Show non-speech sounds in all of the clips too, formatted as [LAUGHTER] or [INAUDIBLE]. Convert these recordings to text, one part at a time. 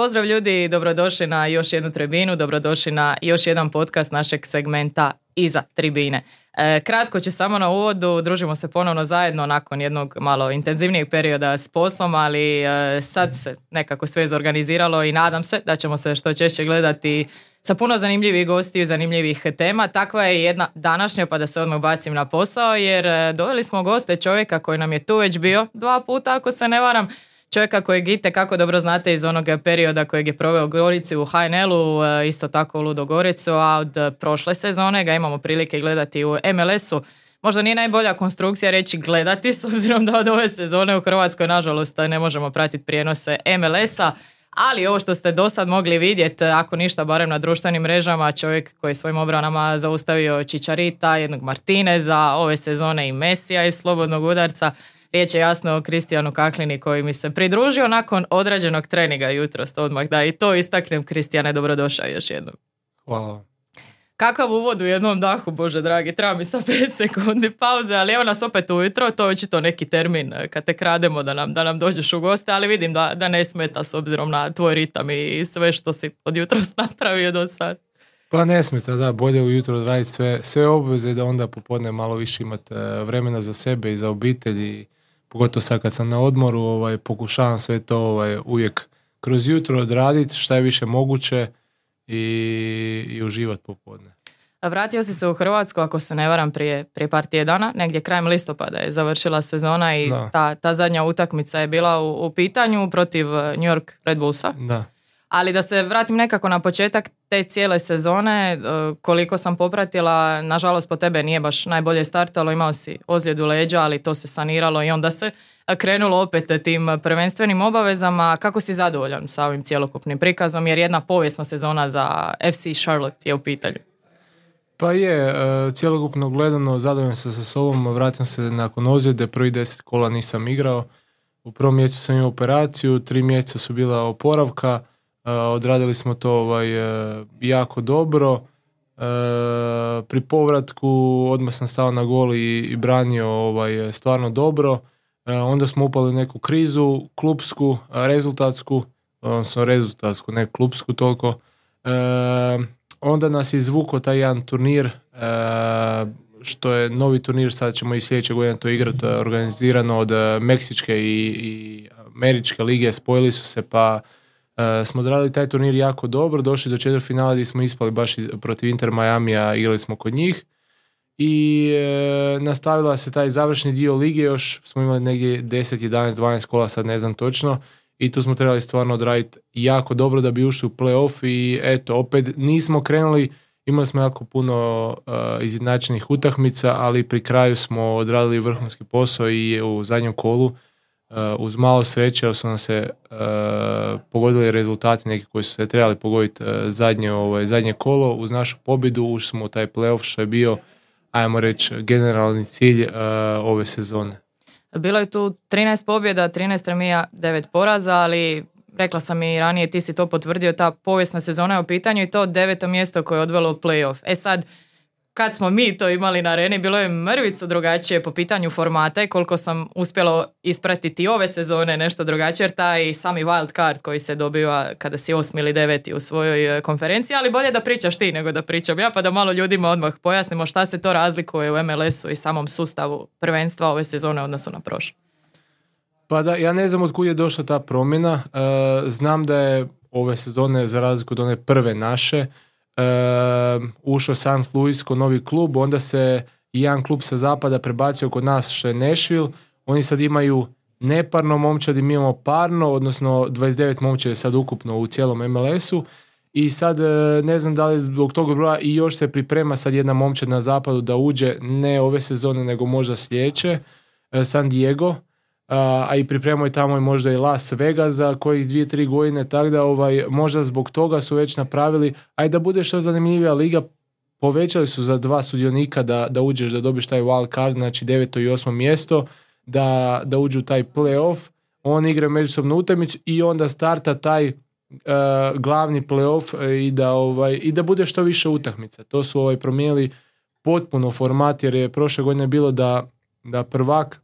Pozdrav ljudi, dobrodošli na još jednu tribinu, dobrodošli na još jedan podcast našeg segmenta Iza tribine. E, kratko ću samo na uvodu, družimo se ponovno zajedno nakon jednog malo intenzivnijeg perioda s poslom, ali e, sad se nekako sve izorganiziralo i nadam se da ćemo se što češće gledati sa puno zanimljivih gosti i zanimljivih tema. Takva je jedna današnja, pa da se odmah bacim na posao, jer e, doveli smo goste čovjeka koji nam je tu već bio dva puta, ako se ne varam, čovjeka kojeg ite kako dobro znate iz onog perioda kojeg je proveo Gorici u HNL-u, e, isto tako u Ludogoricu, a od prošle sezone ga imamo prilike gledati u MLS-u. Možda nije najbolja konstrukcija reći gledati, s obzirom da od ove sezone u Hrvatskoj nažalost ne možemo pratiti prijenose MLS-a, ali ovo što ste do sad mogli vidjeti, ako ništa barem na društvenim mrežama, čovjek koji je svojim obranama zaustavio Čičarita, jednog Martineza, ove sezone i Mesija iz slobodnog udarca, Riječ je jasno o Kristijanu Kaklini koji mi se pridružio nakon odrađenog treninga jutros odmah. Da, i to istaknem. Kristijane, dobrodošao još jednom. Hvala. Kakav uvod u jednom dahu, Bože dragi, treba mi sa 5 sekundi pauze, ali evo nas opet ujutro, to je očito neki termin eh, kad te krademo da nam, da nam dođeš u goste, ali vidim da, da ne smeta s obzirom na tvoj ritam i sve što si od jutros [LAUGHS] napravio do sad. Pa ne smeta, da, bolje ujutro odraditi sve, sve obveze da onda popodne malo više imati eh, vremena za sebe i za obitelj i pogotovo sad kad sam na odmoru, ovaj, pokušavam sve to ovaj, uvijek kroz jutro odraditi šta je više moguće i, i uživati popodne. Vratio si se u Hrvatsku, ako se ne varam, prije, prije par tjedana, negdje krajem listopada je završila sezona i ta, ta zadnja utakmica je bila u, u pitanju protiv New York Red Bullsa. Da. Ali da se vratim nekako na početak te cijele sezone, e, koliko sam popratila, nažalost po tebe nije baš najbolje startalo, imao si ozljedu leđa, ali to se saniralo i onda se krenulo opet tim prvenstvenim obavezama. Kako si zadovoljan sa ovim cjelokupnim prikazom, jer jedna povijesna sezona za FC Charlotte je u pitanju? Pa je, e, cjelokupno gledano zadovoljan sam sa sobom, vratim se nakon ozljede, prvi deset kola nisam igrao, u prvom mjesecu sam imao operaciju, tri mjeseca su bila oporavka, odradili smo to ovaj, e, jako dobro. E, pri povratku odmah sam stao na gol i, branio ovaj, stvarno dobro. E, onda smo upali u neku krizu, klubsku, rezultatsku, odnosno rezultatsku, ne klubsku toliko. Onda nas je izvukao taj jedan turnir, što je novi turnir, sad ćemo i sljedeće godine to igrati organizirano od Meksičke i, i Američke lige, spojili su se pa Uh, smo odradili taj turnir jako dobro, došli do četvrt finala gdje smo ispali baš protiv Inter Miami-a, igrali smo kod njih. I e, nastavila se taj završni dio lige, još smo imali negdje 10, 11, 12 kola, sad ne znam točno. I tu smo trebali stvarno odraditi jako dobro da bi ušli u playoff i eto, opet nismo krenuli, imali smo jako puno uh, izjednačenih utakmica, ali pri kraju smo odradili vrhunski posao i u zadnjem kolu uz malo sreće su nam se uh, pogodili rezultati neki koji su se trebali pogoditi uh, zadnje, ovaj, zadnje kolo. Uz našu pobjedu ušli smo u taj playoff što je bio, ajmo reći, generalni cilj ove sezone. Bilo je tu 13 pobjeda, 13 remija, 9 poraza, ali rekla sam i ranije, ti si to potvrdio, ta povijesna sezona je u pitanju i to deveto mjesto koje je odvelo u playoff. E sad, kad smo mi to imali na areni, bilo je mrvicu drugačije po pitanju formata i koliko sam uspjela ispratiti ove sezone nešto drugačije, jer taj sami wild card koji se dobiva kada si osmi ili deveti u svojoj e, konferenciji, ali bolje da pričaš ti nego da pričam ja, pa da malo ljudima odmah pojasnimo šta se to razlikuje u MLS-u i samom sustavu prvenstva ove sezone odnosu na prošle. Pa da, ja ne znam od kud je došla ta promjena. E, znam da je ove sezone, za razliku od one prve naše, ušao St. Louis ko novi klub, onda se jedan klub sa zapada prebacio kod nas što je Nashville, oni sad imaju neparno momčadi, mi imamo parno, odnosno 29 momčadi sad ukupno u cijelom MLS-u i sad e, ne znam da li zbog toga broja i još se priprema sad jedna momčad na zapadu da uđe ne ove sezone nego možda sljedeće, e, San Diego, a i pripremaju tamo i možda i Las Vegas za kojih dvije, tri godine, tako da ovaj, možda zbog toga su već napravili, a i da bude što zanimljivija liga, povećali su za dva sudionika da, da uđeš, da dobiš taj wild card, znači deveto i osmo mjesto, da, da uđu taj playoff, on igra međusobnu utakmicu i onda starta taj uh, glavni playoff i da, ovaj, i da bude što više utakmica. To su ovaj, promijenili potpuno format jer je prošle godine bilo da, da prvak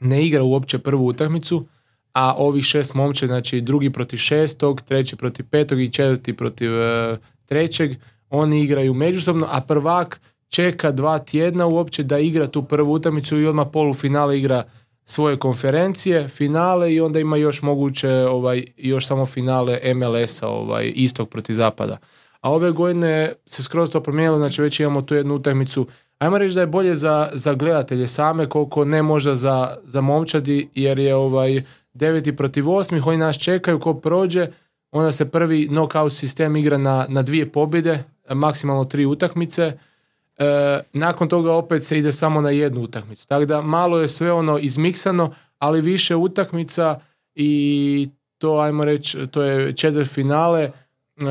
ne igra uopće prvu utakmicu, a ovih šest momče, znači drugi protiv šestog, treći protiv petog i četvrti protiv e, trećeg, oni igraju međusobno, a prvak čeka dva tjedna uopće da igra tu prvu utakmicu i odmah polufinale igra svoje konferencije, finale i onda ima još moguće ovaj još samo finale MLS-a ovaj istog protiv zapada. A ove godine se skroz to promijenilo, znači već imamo tu jednu utakmicu. Ajmo reći da je bolje za, za gledatelje same, koliko ne možda za, za momčadi, jer je ovaj deveti protiv osmih, oni nas čekaju, ko prođe, onda se prvi knockout sistem igra na, na dvije pobjede, maksimalno tri utakmice, e, nakon toga opet se ide samo na jednu utakmicu. Tako da malo je sve ono izmiksano, ali više utakmica i to, ajmo reći, to je četvrt finale,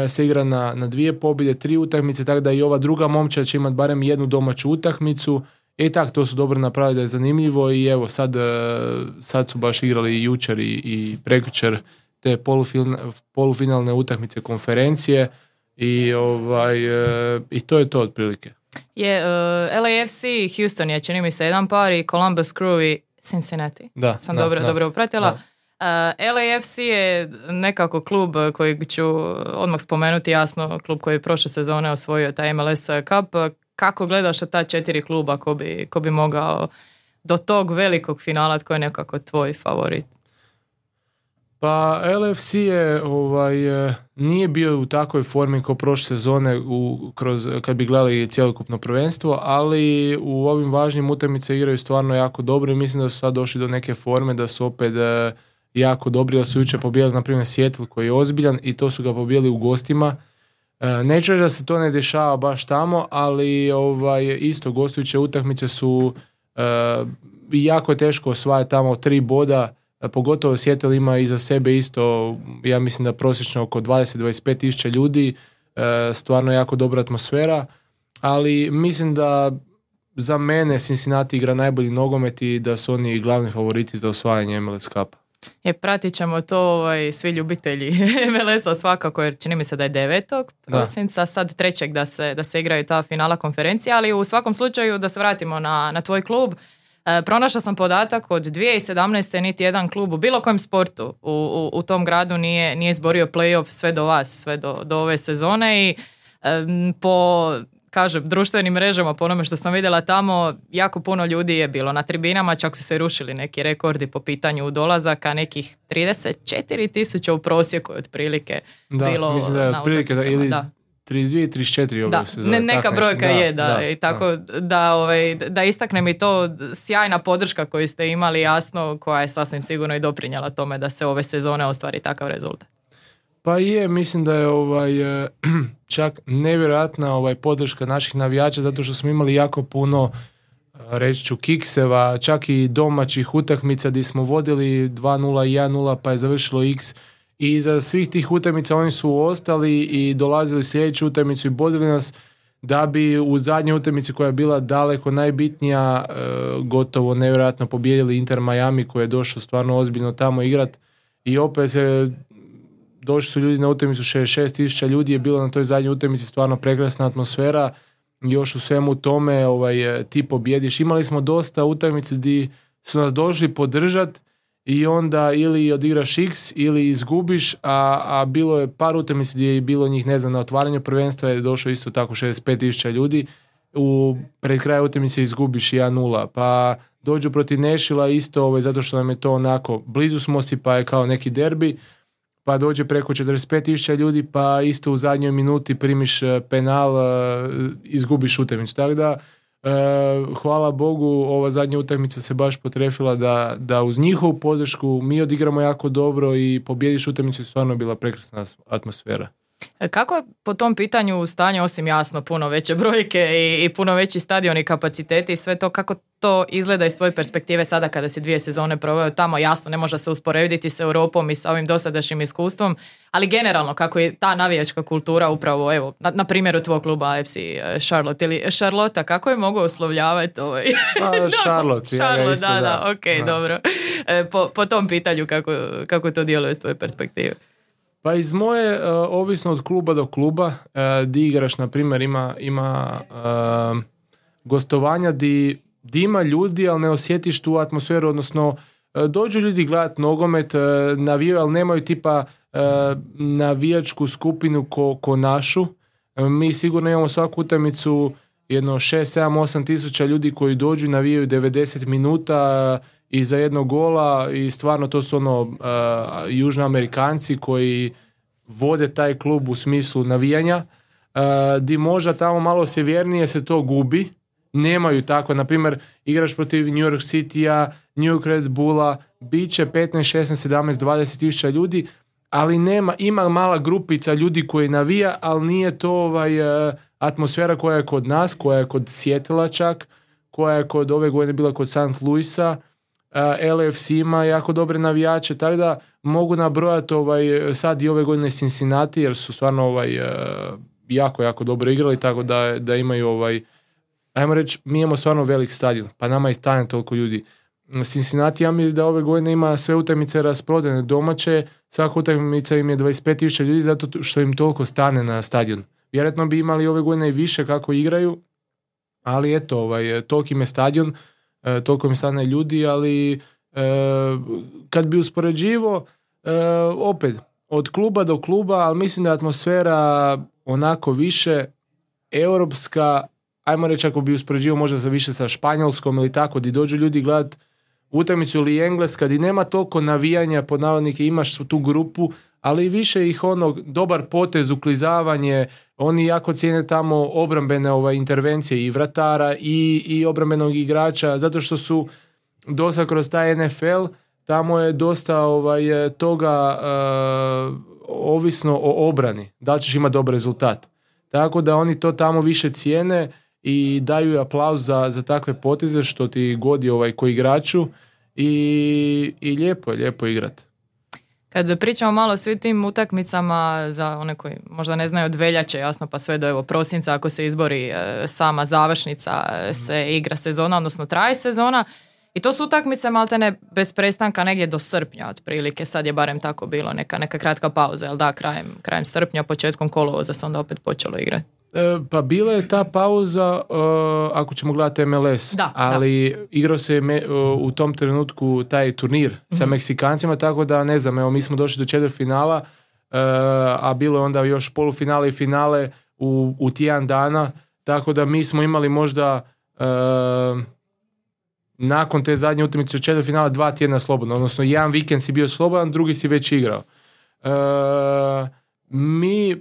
se igra na, na dvije pobjede, tri utakmice, tako da i ova druga momčad će imati barem jednu domaću utakmicu. E tak, to su dobro napravili da je zanimljivo i evo sad, e, sad su baš igrali i jučer i, i prekjučer te polufinalne utakmice konferencije i, ovaj, e, i to je to otprilike. Je, uh, LAFC Houston je, čini mi se, jedan par i Columbus Crew i Cincinnati. Da, Sam da, dobro, da, dobro upratila. da. Uh, LAFC je nekako klub kojeg ću odmah spomenuti jasno, klub koji je prošle sezone osvojio taj MLS Cup. Kako gledaš ta četiri kluba ko bi, ko bi mogao do tog velikog finala, tko je nekako tvoj favorit? Pa LFC je ovaj, e, nije bio u takvoj formi kao prošle sezone u, kroz, kad bi gledali cjelokupno prvenstvo, ali u ovim važnim utakmicama igraju stvarno jako dobro i mislim da su sad došli do neke forme da su opet e, jako dobri, da su jučer pobijeli na primjer Seattle koji je ozbiljan i to su ga pobijeli u gostima. E, neću da se to ne dešava baš tamo, ali ovaj, isto gostujuće utakmice su jako je teško osvajati tamo tri boda E, pogotovo Seattle ima iza sebe isto, ja mislim da prosječno oko 20-25 tisuća ljudi, e, stvarno jako dobra atmosfera, ali mislim da za mene Cincinnati igra najbolji nogomet i da su oni glavni favoriti za osvajanje MLS Cupa. Je, pratit ćemo to ovaj, svi ljubitelji [LAUGHS] MLS-a svakako, jer čini mi se da je devetog prosinca, sad trećeg da se, da se igraju ta finala konferencija, ali u svakom slučaju da se vratimo na, na tvoj klub. E, pronašla sam podatak od 2017. niti jedan klub u bilo kojem sportu u, u, u tom gradu nije, nije izborio playoff sve do vas, sve do, do ove sezone i po kažem, društvenim mrežama, po onome što sam vidjela tamo, jako puno ljudi je bilo na tribinama, čak su se rušili neki rekordi po pitanju dolazaka, nekih 34 tisuća u prosjeku otprilike da, bilo mislim da je na otprilike da, ili da. 32 34 da, se zove, neka tako brojka nešto. je da, i tako da, ovaj, da istaknem i to sjajna podrška koju ste imali jasno koja je sasvim sigurno i doprinjela tome da se ove sezone ostvari takav rezultat. Pa je, mislim da je ovaj, eh, [CLEARS THROAT] čak nevjerojatna ovaj, podrška naših navijača zato što smo imali jako puno eh, reći ću kikseva, čak i domaćih utakmica gdje smo vodili 2-0, 1-0 pa je završilo x i za svih tih utakmica oni su ostali i dolazili sljedeću utakmicu i bodili nas da bi u zadnjoj utakmici koja je bila daleko najbitnija e, gotovo nevjerojatno pobijedili Inter Miami koji je došao stvarno ozbiljno tamo igrat. I opet se došli su ljudi na utakmicu 66 tisuća ljudi je bilo na toj zadnjoj utakmici stvarno prekrasna atmosfera. Još u svemu tome ovaj, e, ti pobjediš. Imali smo dosta utakmice gdje su nas došli podržati i onda ili odigraš x ili izgubiš, a, a bilo je par utakmica gdje je bilo njih, ne znam, na otvaranju prvenstva je došlo isto tako 65.000 ljudi, u pred kraja utakmice izgubiš 1-0, pa dođu protiv Nešila isto, ovaj, zato što nam je to onako, blizu smo si pa je kao neki derbi, pa dođe preko 45.000 ljudi, pa isto u zadnjoj minuti primiš eh, penal, eh, izgubiš utakmicu. Tako da, Uh, hvala Bogu, ova zadnja utakmica se baš potrefila da, da uz njihovu podršku mi odigramo jako dobro i pobjediš utakmicu je stvarno bila prekrasna atmosfera. Kako je po tom pitanju stanje, osim jasno puno veće brojke i, i puno veći stadion i kapaciteti i sve to, kako to izgleda iz tvoje perspektive sada kada si dvije sezone proveo tamo, jasno ne može se usporediti sa Europom i sa ovim dosadašnjim iskustvom, ali generalno kako je ta navijačka kultura upravo, evo, na, na primjeru tvog kluba AFC e, Charlotte ili Charlotte, kako je mogu oslovljavati ovaj? Pa, [LAUGHS] Charlotte, Charlotte, isto, da, da, ok, dobro. E, po, po tom pitanju kako, kako to djeluje iz tvoje perspektive? Pa iz moje, uh, ovisno od kluba do kluba, uh, di igraš, na primjer, ima, ima uh, gostovanja di, di ima ljudi, ali ne osjetiš tu atmosferu, odnosno dođu ljudi gledati nogomet, navijaju, ali nemaju tipa navijačku skupinu ko, ko našu. Mi sigurno imamo svaku utakmicu jedno 6, 7, 8 tisuća ljudi koji dođu navijaju 90 minuta i za jednog gola i stvarno to su ono uh, južnoamerikanci koji vode taj klub u smislu navijanja uh, di možda tamo malo sjevernije se to gubi nemaju tako, na primjer igraš protiv New York City-a, New York Red Bulla, bit će 15, 16, 17, 20 tisuća ljudi, ali nema, ima mala grupica ljudi koji navija, ali nije to ovaj, uh, atmosfera koja je kod nas, koja je kod Sjetela čak, koja je kod ove godine bila kod St. Louisa, LFC ima jako dobre navijače, tako da mogu nabrojati ovaj, sad i ove godine Cincinnati, jer su stvarno ovaj, jako, jako dobro igrali, tako da, da imaju ovaj, ajmo reći, mi imamo stvarno velik stadion, pa nama i stane toliko ljudi. Cincinnati ja mislim da ove godine ima sve utakmice rasprodane domaće, svaka utakmica im je 25.000 ljudi zato što im toliko stane na stadion. Vjerojatno bi imali ove godine i više kako igraju, ali eto, ovaj, toliki je stadion, e, toliko im stane ljudi, ali e, kad bi uspoređivo, e, opet, od kluba do kluba, ali mislim da je atmosfera onako više europska, ajmo reći ako bi uspoređivo možda više sa Španjolskom ili tako, di dođu ljudi gledat utakmicu ili Engleska, di nema toliko navijanja, pod navodnike imaš tu grupu, ali više ih ono, dobar potez, uklizavanje, oni jako cijene tamo obrambene ovaj, intervencije i vratara i, i obrambenog igrača, zato što su dosta kroz taj NFL, tamo je dosta ovaj, toga uh, ovisno o obrani, da li ćeš imati dobar rezultat. Tako da oni to tamo više cijene i daju aplauz za, za takve poteze što ti godi ovaj ko igraču i, i lijepo je, lijepo igrat. Kad pričamo malo o svim tim utakmicama za one koji možda ne znaju od veljače, jasno pa sve do evo prosinca ako se izbori e, sama završnica e, se igra sezona, odnosno traje sezona. I to su utakmice maltene bez prestanka negdje do srpnja otprilike, sad je barem tako bilo neka, neka kratka pauza, jel da, krajem, krajem srpnja, početkom kolovoza se onda opet počelo igrati. E, pa bila je ta pauza uh, ako ćemo gledati MLS, da, ali igrao se me, u tom trenutku taj turnir sa mhm. Meksikancima, tako da ne znam, evo mi smo došli do četvrt finala, a bilo je onda još polufinale i finale u, u tjedan dana, tako da mi smo imali možda nakon te zadnje utakmice četvrt finala dva tjedna slobodno, odnosno jedan vikend si bio slobodan, drugi si već igrao. Mi, e,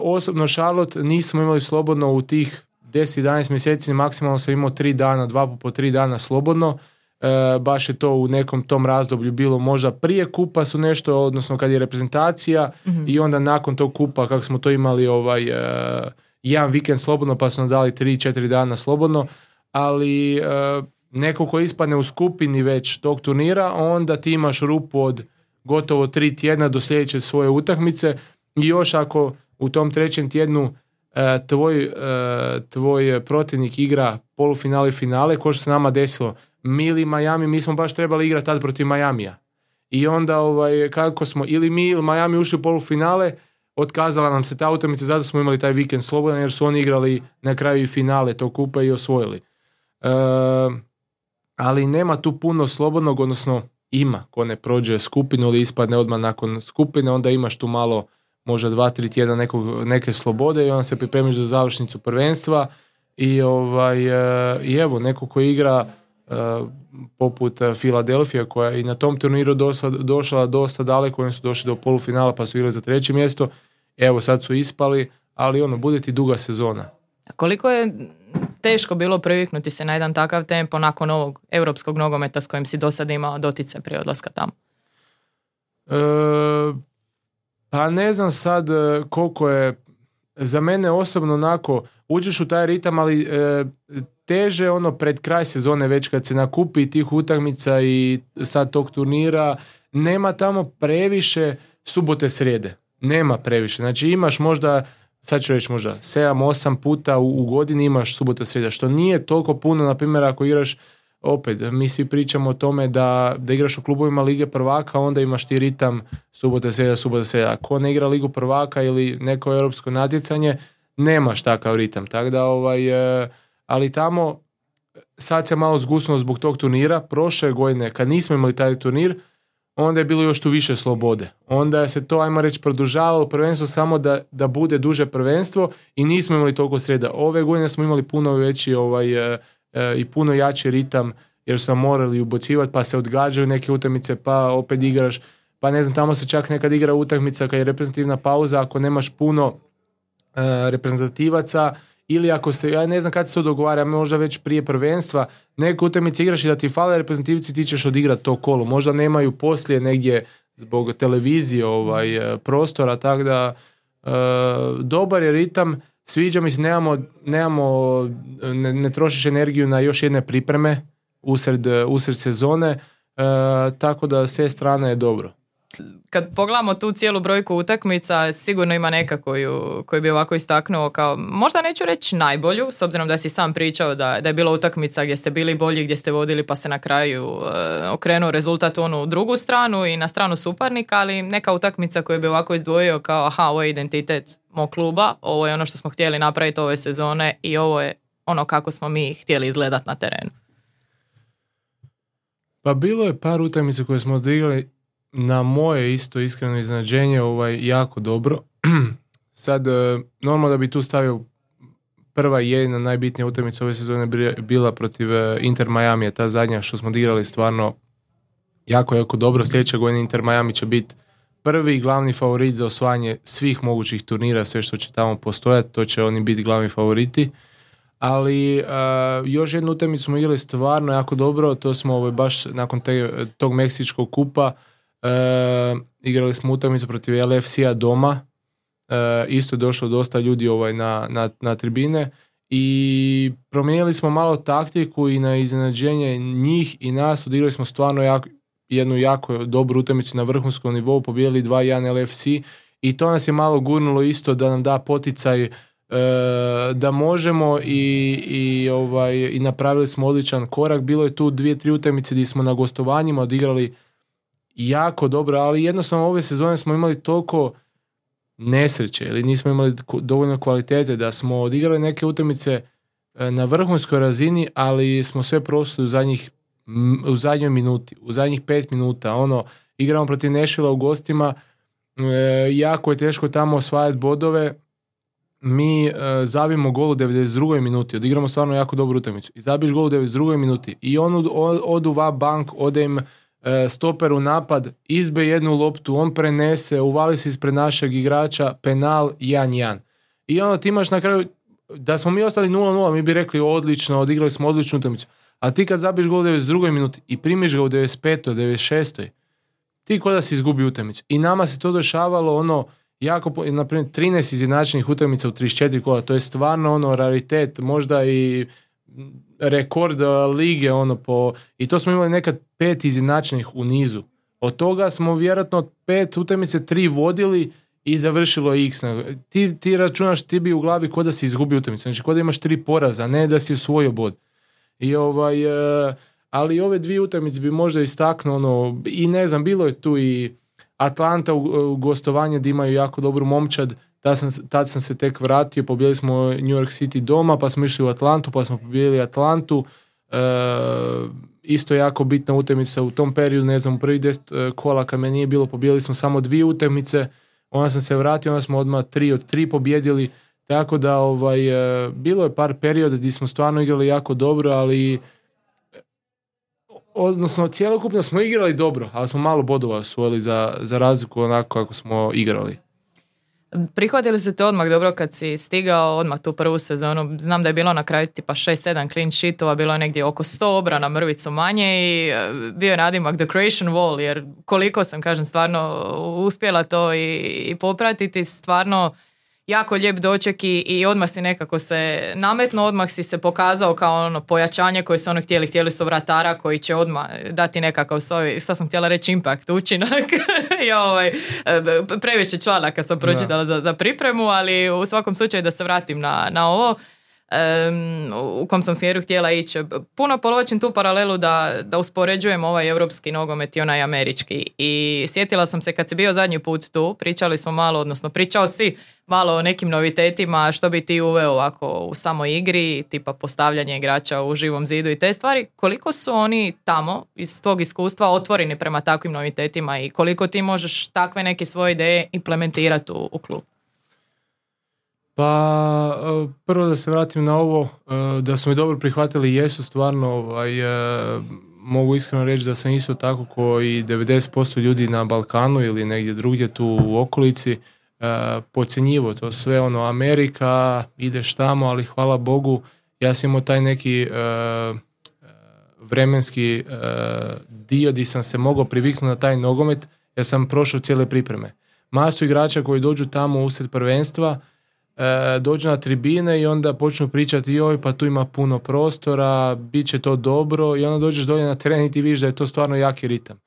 osobno Charlotte, nismo imali slobodno u tih 10-11 mjeseci, maksimalno sam imao tri dana, dva po tri dana slobodno. E, baš je to u nekom tom razdoblju bilo možda prije kupa su nešto, odnosno kad je reprezentacija mhm. i onda nakon tog kupa kako smo to imali ovaj e, jedan vikend slobodno pa smo dali 3-4 dana slobodno, ali e, neko ko ispadne u skupini već tog turnira, onda ti imaš rupu od gotovo tri tjedna do sljedeće svoje utakmice i još ako u tom trećem tjednu e, tvoj, e, tvoj protivnik igra polufinale i finale, ko što se nama desilo, mi ili Miami, mi smo baš trebali igrati tad protiv Majamija. I onda ovaj, kako smo ili mi ili Miami ušli u polufinale, otkazala nam se ta utakmica, zato smo imali taj vikend slobodan jer su oni igrali na kraju i finale to kupa i osvojili. E, ali nema tu puno slobodnog, odnosno ima ko ne prođe skupinu ili ispadne odmah nakon skupine, onda imaš tu malo možda dva, tri tjedna nekog, neke slobode i onda se pripremiš za završnicu prvenstva i, ovaj, e, i evo, neko ko igra e, poput Filadelfija koja je i na tom turniru dosta, došla dosta daleko, oni su došli do polufinala pa su igrali za treće mjesto, evo sad su ispali, ali ono, bude ti duga sezona. Koliko je teško bilo priviknuti se na jedan takav tempo nakon ovog europskog nogometa s kojim si do sada imao dotice prije odlaska tamo? E, pa ne znam sad e, koliko je za mene osobno onako uđeš u taj ritam, ali e, teže ono pred kraj sezone već kad se nakupi tih utakmica i sad tog turnira, nema tamo previše subote srijede. Nema previše. Znači imaš možda, sad ću reći možda 7-8 puta u, u godini imaš subota srijeda, što nije toliko puno, na primjer ako igraš opet, mi svi pričamo o tome da, da igraš u klubovima Lige prvaka, onda imaš ti ritam subota, sreda, subota, sreda. Ko ne igra Ligu prvaka ili neko europsko natjecanje, nemaš takav ritam. Tako da, ovaj, e, ali tamo sad se malo zgusnulo zbog tog turnira. Prošle godine, kad nismo imali taj turnir, onda je bilo još tu više slobode. Onda se to, ajmo reći, produžavalo prvenstvo samo da, da bude duže prvenstvo i nismo imali toliko sreda. Ove godine smo imali puno veći ovaj, e, i puno jači ritam jer su nam morali ubocivati pa se odgađaju neke utakmice pa opet igraš pa ne znam tamo se čak nekad igra utakmica kad je reprezentativna pauza ako nemaš puno e, reprezentativaca ili ako se, ja ne znam kad se to dogovara, možda već prije prvenstva, neke utakmice igraš i da ti fale reprezentativci, ti ćeš odigrati to kolo. Možda nemaju poslije negdje zbog televizije ovaj, e, prostora, tako da e, dobar je ritam, sviđa mi se, nemamo, nemamo ne, ne trošiš energiju na još jedne pripreme usred, usred sezone, e, tako da s te strane je dobro kad pogledamo tu cijelu brojku utakmica, sigurno ima neka koju, koju bi ovako istaknuo kao, možda neću reći najbolju, s obzirom da si sam pričao da, da je bila utakmica gdje ste bili bolji, gdje ste vodili pa se na kraju uh, okrenuo rezultat u onu drugu stranu i na stranu suparnika, ali neka utakmica koju bi ovako izdvojio kao, aha, ovo je identitet mog kluba, ovo je ono što smo htjeli napraviti ove sezone i ovo je ono kako smo mi htjeli izgledati na terenu. Pa bilo je par utakmica koje smo odigrali na moje isto iskreno iznenađenje ovaj, jako dobro. [CLEARS THROAT] Sad, e, normalno da bi tu stavio prva i jedna najbitnija utakmica ove sezone bila protiv e, Inter Miami, ta zadnja što smo odigrali stvarno jako, jako dobro. Sljedeća godina Inter Miami će biti prvi glavni favorit za osvajanje svih mogućih turnira, sve što će tamo postojati, to će oni biti glavni favoriti. Ali uh, još jednu utakmicu smo igrali stvarno jako dobro, to smo ovaj, baš nakon te, tog Meksičkog kupa igrali smo utakmicu protiv LFC-a doma. E, isto je došlo dosta ljudi ovaj na, na, na tribine i promijenili smo malo taktiku i na iznenađenje njih i nas odigrali smo stvarno jako, jednu jako dobru utakmicu na vrhunskom nivou, pobijedili 2-1 LFC i to nas je malo gurnulo isto da nam da poticaj e, da možemo i, i, ovaj, i napravili smo odličan korak. Bilo je tu dvije, tri utakmice gdje smo na gostovanjima odigrali jako dobro, ali jednostavno ove sezone smo imali toliko nesreće ili nismo imali dovoljno kvalitete da smo odigrali neke utakmice e, na vrhunskoj razini, ali smo sve prosili u zadnjih u zadnjoj minuti, u zadnjih pet minuta, ono, igramo protiv Nešila u gostima, e, jako je teško tamo osvajati bodove, mi e, zabijemo gol u 92. minuti, odigramo stvarno jako dobru utakmicu i zabiješ gol u 92. minuti i on odu va bank, ode im stoper u napad, izbe jednu loptu, on prenese, uvali se ispred našeg igrača, penal 1-1. I ono ti imaš na kraju, da smo mi ostali 0-0, mi bi rekli odlično, odigrali smo odličnu utakmicu. A ti kad zabiješ gol u 92. minuti i primiš ga u 95. 96. ti kod da si izgubi utakmicu. I nama se to dešavalo ono, jako, na primjer, 13 izjednačenih utakmica u 34 kola, to je stvarno ono raritet, možda i rekord lige ono po i to smo imali nekad pet izjednačenih u nizu. Od toga smo vjerojatno pet utakmice tri vodili i završilo x. Ti, ti računaš ti bi u glavi kod da si izgubio utakmicu. Znači kod da imaš tri poraza, ne da si usvojio bod. I ovaj, e, ali ove dvije utakmice bi možda istaknuo ono, i ne znam, bilo je tu i Atlanta u, u gostovanje da imaju jako dobru momčad tad sam, tad sam se tek vratio, pobijeli smo New York City doma, pa smo išli u Atlantu, pa smo pobijeli Atlantu. E, isto jako bitna utakmica u tom periodu, ne znam, u prvi deset e, kola kad me nije bilo, pobijeli smo samo dvije utakmice, onda sam se vratio, onda smo odmah tri od tri pobjedili, tako da ovaj, e, bilo je par perioda gdje smo stvarno igrali jako dobro, ali odnosno cjelokupno smo igrali dobro, ali smo malo bodova osvojili za, za razliku onako kako smo igrali. Prihvatili su te odmah dobro kad si stigao odmah tu prvu sezonu. Znam da je bilo na kraju tipa 6-7 clean sheetova, bilo je negdje oko 100 obrana, mrvicu manje i e, bio je nadimak The Creation Wall jer koliko sam, kažem, stvarno uspjela to i, i popratiti, stvarno jako lijep doček i, i odmah si nekako se nametno, odmah si se pokazao kao ono pojačanje koje su ono htjeli, htjeli su vratara koji će odmah dati nekakav svoj, sad sam htjela reći impact, učinak. [LAUGHS] I ovaj, previše članaka sam pročitala za, za pripremu, ali u svakom slučaju da se vratim na, na ovo, u kom sam smjeru htjela ići. Puno polovačim tu paralelu da, da uspoređujem ovaj europski nogomet i onaj američki. I sjetila sam se kad si bio zadnji put tu, pričali smo malo, odnosno pričao si malo o nekim novitetima, što bi ti uveo ovako u samoj igri, tipa postavljanje igrača u živom zidu i te stvari. Koliko su oni tamo iz tog iskustva otvoreni prema takvim novitetima i koliko ti možeš takve neke svoje ideje implementirati u, u klub? Pa e, prvo da se vratim na ovo, e, da su mi dobro prihvatili jesu stvarno, ovaj, e, mogu iskreno reći da sam isto tako koji 90% ljudi na Balkanu ili negdje drugdje tu u okolici podcjenjivo to sve ono Amerika, ideš tamo, ali hvala Bogu ja sam imao taj neki vremenski dio di sam se mogao priviknuti na taj nogomet jer sam prošao cijele pripreme. Masu igrača koji dođu tamo usred prvenstva dođu na tribine i onda počnu pričati joj pa tu ima puno prostora, bit će to dobro i onda dođeš dolje na teren i ti vidiš da je to stvarno jaki ritam.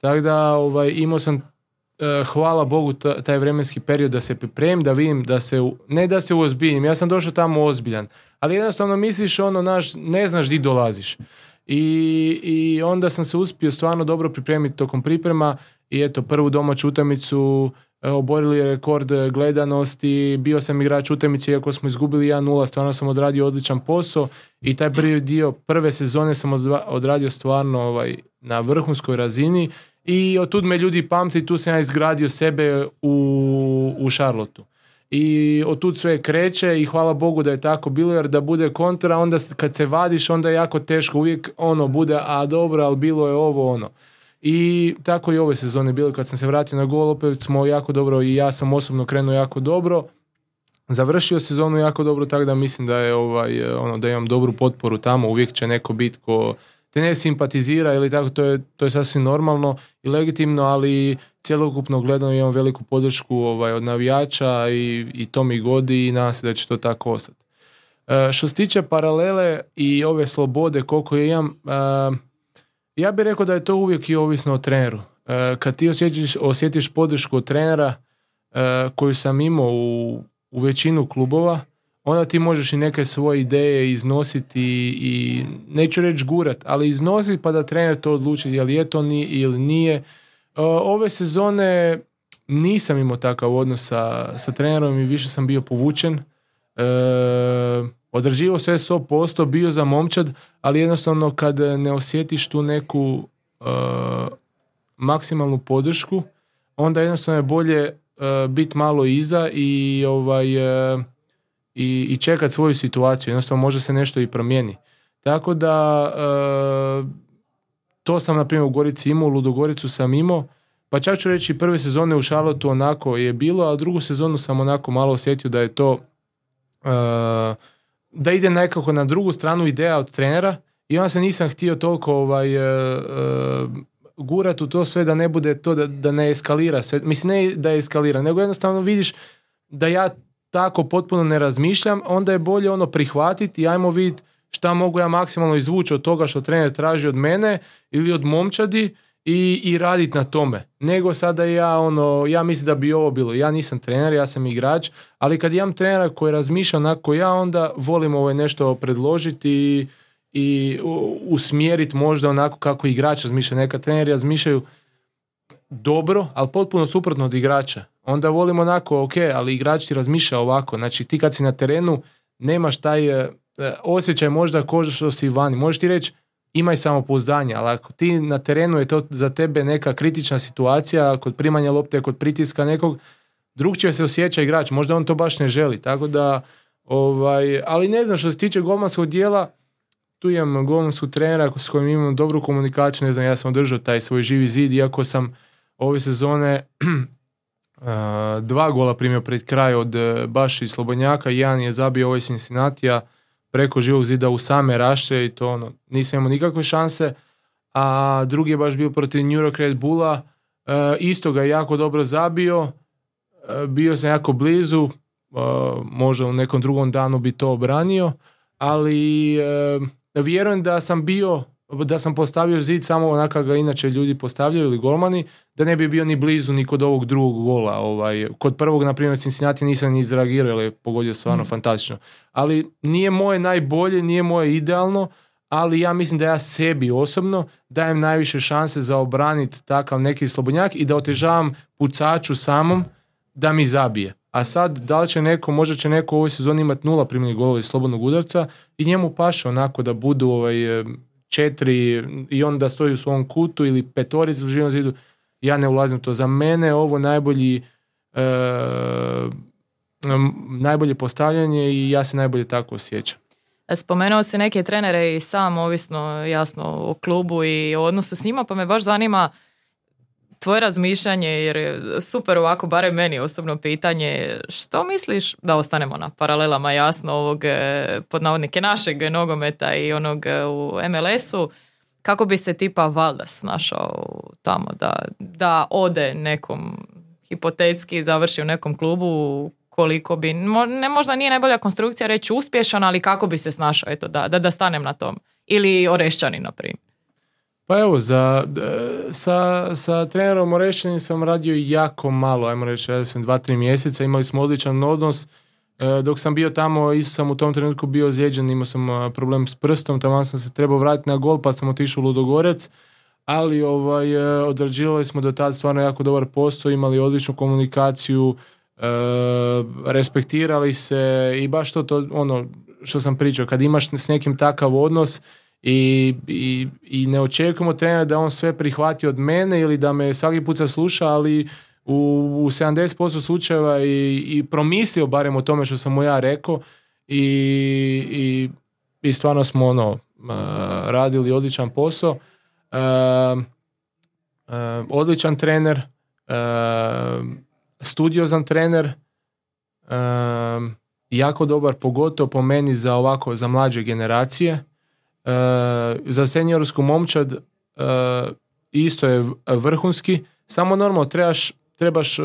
Tako da ovaj, imao sam e, hvala Bogu taj vremenski period da se pripremim, da vidim da se, ne da se uozbiljim, ja sam došao tamo ozbiljan, ali jednostavno misliš ono, naš, ne znaš di dolaziš. I, I onda sam se uspio stvarno dobro pripremiti tokom priprema i eto prvu domaću utakmicu oborili rekord gledanosti, bio sam igrač utakmice iako smo izgubili 1-0, stvarno sam odradio odličan posao i taj prvi dio prve sezone sam odradio stvarno ovaj, na vrhunskoj razini i od tud me ljudi pamti, tu sam ja izgradio sebe u, u Šarlotu. I od tud sve kreće i hvala Bogu da je tako bilo jer da bude kontra onda kad se vadiš onda je jako teško uvijek ono bude a dobro ali bilo je ovo ono. I tako i ove sezone bilo kad sam se vratio na gol, opet smo jako dobro i ja sam osobno krenuo jako dobro. Završio sezonu jako dobro, tako da mislim da je ovaj, ono, da imam dobru potporu tamo, uvijek će neko biti ko te ne simpatizira ili tako, to je, to je sasvim normalno i legitimno, ali cjelokupno gledano imam veliku podršku ovaj, od navijača i, i to mi godi i nadam se da će to tako ostati. E, što se tiče paralele i ove slobode koliko je imam, e, ja bih rekao da je to uvijek i ovisno o treneru. E, kad ti osjetiš, osjetiš podršku od trenera e, koju sam imao u, u većinu klubova, onda ti možeš i neke svoje ideje iznositi i, neću reći gurat, ali iznositi pa da trener to odluči je li je to ni, ili nije. E, ove sezone nisam imao takav odnos sa, sa trenerom i više sam bio povučen. E, odrađivao sve 100%, bio za momčad, ali jednostavno kad ne osjetiš tu neku uh, maksimalnu podršku, onda jednostavno je bolje uh, biti malo iza i ovaj uh, i, i čekat svoju situaciju. Jednostavno može se nešto i promijeni. Tako da to sam na primjer u Gorici imao, u Ludogoricu sam imao, pa čak ću reći prve sezone u Šalotu onako je bilo, a drugu sezonu sam onako malo osjetio da je to da ide nekako na drugu stranu ideja od trenera i onda se nisam htio toliko ovaj, uh, uh, gurat u to sve da ne bude to da, da ne eskalira sve. Mislim ne da eskalira, nego jednostavno vidiš da ja tako potpuno ne razmišljam, onda je bolje ono prihvatiti i ajmo vidjeti šta mogu ja maksimalno izvući od toga što trener traži od mene ili od momčadi i, i raditi na tome. Nego sada ja ono, ja mislim da bi ovo bilo. Ja nisam trener, ja sam igrač, ali kad imam trenera koji razmišlja onako ja, onda volim ovo nešto predložiti i, i usmjeriti možda onako kako igrač razmišlja. Neka treneri razmišljaju dobro, ali potpuno suprotno od igrača. Onda volim onako, ok, ali igrač ti razmišlja ovako. Znači ti kad si na terenu nemaš taj e, osjećaj možda ko što si vani. Možeš ti reći, imaj samopouzdanje, ali ako ti na terenu je to za tebe neka kritična situacija, kod primanja lopte, kod pritiska nekog, drugčije se osjeća igrač, možda on to baš ne želi, tako da, ovaj, ali ne znam što se tiče golmanskog dijela, tu imam golmanskog trenera s kojim imam dobru komunikaciju, ne znam, ja sam održao taj svoj živi zid, iako sam ove sezone [CLEARS THROAT] dva gola primio pred kraj od e, baš iz Slobodnjaka, jedan je zabio ovaj Cincinnati, preko živog zida u same raše i to ono, nisam imao nikakve šanse, a drugi je baš bio protiv New York Red Bulla, e, isto ga je jako dobro zabio, e, bio sam jako blizu, e, možda u nekom drugom danu bi to obranio, ali vjerujem da sam bio da sam postavio zid samo onaka ga inače ljudi postavljaju ili golmani, da ne bi bio ni blizu ni kod ovog drugog gola. Ovaj. Kod prvog, na primjer, Cincinnati nisam ni izreagirao, jer je pogodio stvarno mm. fantastično. Ali nije moje najbolje, nije moje idealno, ali ja mislim da ja sebi osobno dajem najviše šanse za obraniti takav neki slobodnjak i da otežavam pucaču samom da mi zabije. A sad, da li će neko, možda će neko u ovoj sezoni imati nula primljenih golova iz slobodnog udarca i njemu paše onako da budu ovaj, četiri i onda stoji u svom kutu ili petoric u živom zidu. Ja ne ulazim u to. Za mene ovo najbolji e, najbolje postavljanje i ja se najbolje tako osjećam. Spomenuo si neke trenere i sam, ovisno jasno o klubu i o odnosu s njima, pa me baš zanima tvoje razmišljanje, jer je super ovako, barem meni osobno pitanje, što misliš, da ostanemo na paralelama jasno ovog e, pod navodnike našeg nogometa i onog e, u MLS-u, kako bi se tipa Valdas našao tamo, da, da ode nekom hipotetski završi u nekom klubu koliko bi, ne možda nije najbolja konstrukcija reći uspješan, ali kako bi se snašao, eto, da, da, da stanem na tom. Ili Orešćani, na primjer. Pa evo, za, sa, sa trenerom Orešćanin sam radio jako malo, ajmo reći, radio sam dva, tri mjeseca, imali smo odličan odnos, e, dok sam bio tamo, isto sam u tom trenutku bio ozlijeđen, imao sam problem s prstom, tamo sam se trebao vratiti na gol, pa sam otišao u Ludogorec, ali ovaj, e, odrađivali smo do tada stvarno jako dobar posao, imali odličnu komunikaciju, e, respektirali se i baš to, to ono što sam pričao, kad imaš s nekim takav odnos, i, i, i ne očekujemo trenera da on sve prihvati od mene ili da me svaki put sluša, ali u, u 70% slučajeva i, i promislio barem o tome što sam mu ja rekao i, i, i stvarno smo ono radili odličan posao. Uh, odličan trener, studiozan trener, jako dobar, pogotovo po meni za ovako, za mlađe generacije za seniorsku momčad e, isto je vrhunski, samo normalno trebaš, trebaš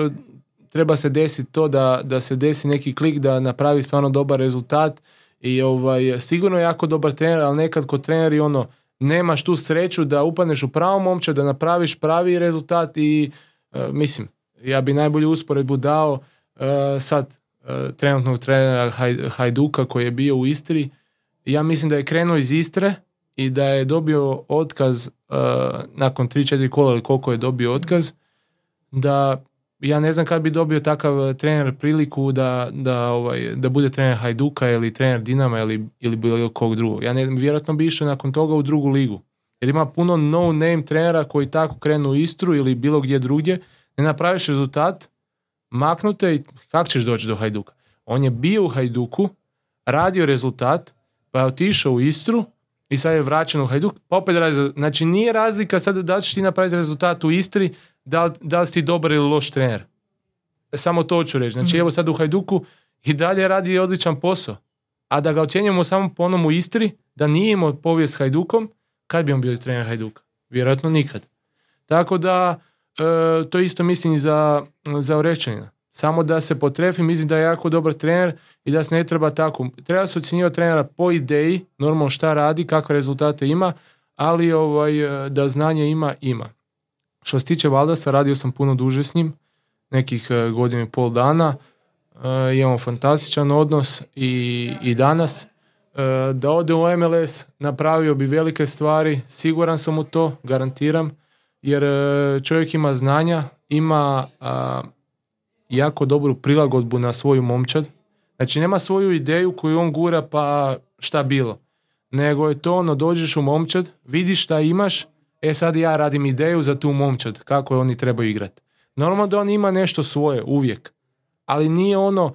treba se desiti to da, da se desi neki klik da napravi stvarno dobar rezultat i ovaj, sigurno je jako dobar trener, ali nekad kod treneri ono, nemaš tu sreću da upadneš u pravu momčad, da napraviš pravi rezultat i e, mislim, ja bi najbolju usporedbu dao uh, sad trenutnog trenera Hajduka koji je bio u Istri ja mislim da je krenuo iz Istre i da je dobio otkaz uh, nakon 3-4 kola ili koliko je dobio otkaz, da ja ne znam kad bi dobio takav trener priliku da, da, ovaj, da bude trener Hajduka ili trener Dinama ili, ili bilo kog drugog. Ja ne, vjerojatno bi išao nakon toga u drugu ligu. Jer ima puno no name trenera koji tako krenu u Istru ili bilo gdje drugdje, ne napraviš rezultat, maknute i kako ćeš doći do Hajduka? On je bio u Hajduku, radio rezultat, pa je otišao u Istru i sad je vraćen u Hajduk, pa opet radi. Znači nije razlika sad da ćeš ti napraviti rezultat u Istri, da, da li si ti dobar ili loš trener. Samo to ću reći. Znači mm evo sad u Hajduku i dalje radi odličan posao. A da ga ocjenjujemo samo po onom u Istri, da nije imao povijest s Hajdukom, kad bi on bio trener Hajduka? Vjerojatno nikad. Tako da, e, to isto mislim i za, za Orešćanina. Samo da se potrefi, mislim da je jako dobar trener i da se ne treba tako. Treba se ocjenjivati trenera po ideji, normalno šta radi, kakve rezultate ima, ali ovaj, e, da znanje ima, ima. Što se tiče Valdasa, radio sam puno duže s njim, nekih e, godinu i pol dana. E, imamo fantastičan odnos i, i danas. da ode u MLS, napravio bi velike stvari, siguran sam u to, garantiram, jer čovjek ima znanja, ima jako dobru prilagodbu na svoju momčad. Znači nema svoju ideju koju on gura pa šta bilo. Nego je to ono, dođeš u momčad, vidiš šta imaš, e sad ja radim ideju za tu momčad, kako oni trebaju igrati. Normalno da on ima nešto svoje, uvijek. Ali nije ono,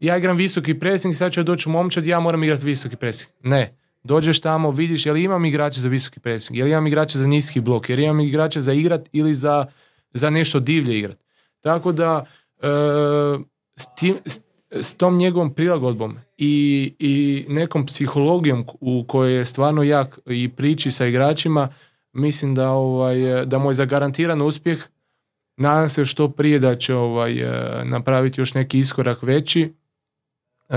ja igram visoki pressing, sad ću doći u momčad, ja moram igrati visoki pressing. Ne. Dođeš tamo, vidiš, jel imam igrače za visoki pressing, jel imam igrače za niski blok, jel imam igrače za igrat ili za, za nešto divlje igrat. Tako da, s, tim, s, tom njegovom prilagodbom i, i nekom psihologijom u kojoj je stvarno jak i priči sa igračima, mislim da, ovaj, da mu je zagarantiran uspjeh. Nadam se što prije da će ovaj, e, napraviti još neki iskorak veći. E,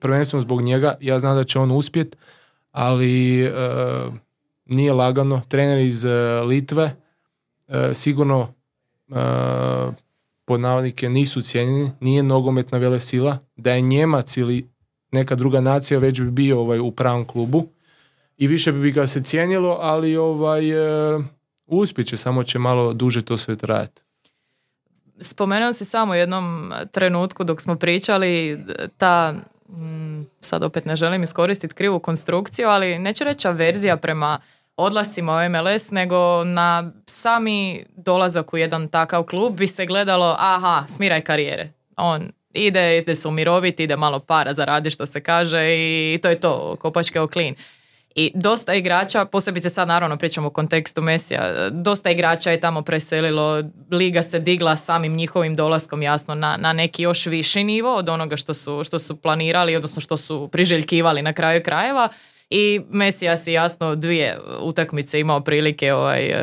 prvenstveno zbog njega, ja znam da će on uspjet, ali nije lagano. Trener iz Litve sigurno pod navodnike nisu cijenjeni, nije nogometna vele sila, da je Njemac ili neka druga nacija već bi bio ovaj, u pravom klubu i više bi ga se cijenilo, ali ovaj, e, uspjet će, samo će malo duže to sve trajati. Spomenuo si samo u jednom trenutku dok smo pričali ta, mm, sad opet ne želim iskoristiti krivu konstrukciju, ali neću reći verzija prema odlascima u MLS, nego na sami dolazak u jedan takav klub bi se gledalo, aha, smiraj karijere. On ide, ide se umiroviti, ide malo para zaradi što se kaže i to je to, kopačke o klin. I dosta igrača, posebice sad naravno pričamo u kontekstu Mesija, dosta igrača je tamo preselilo, liga se digla samim njihovim dolaskom jasno na, na neki još viši nivo od onoga što su, što su planirali, odnosno što su priželjkivali na kraju krajeva i Mesija si jasno dvije utakmice imao prilike ovaj, e,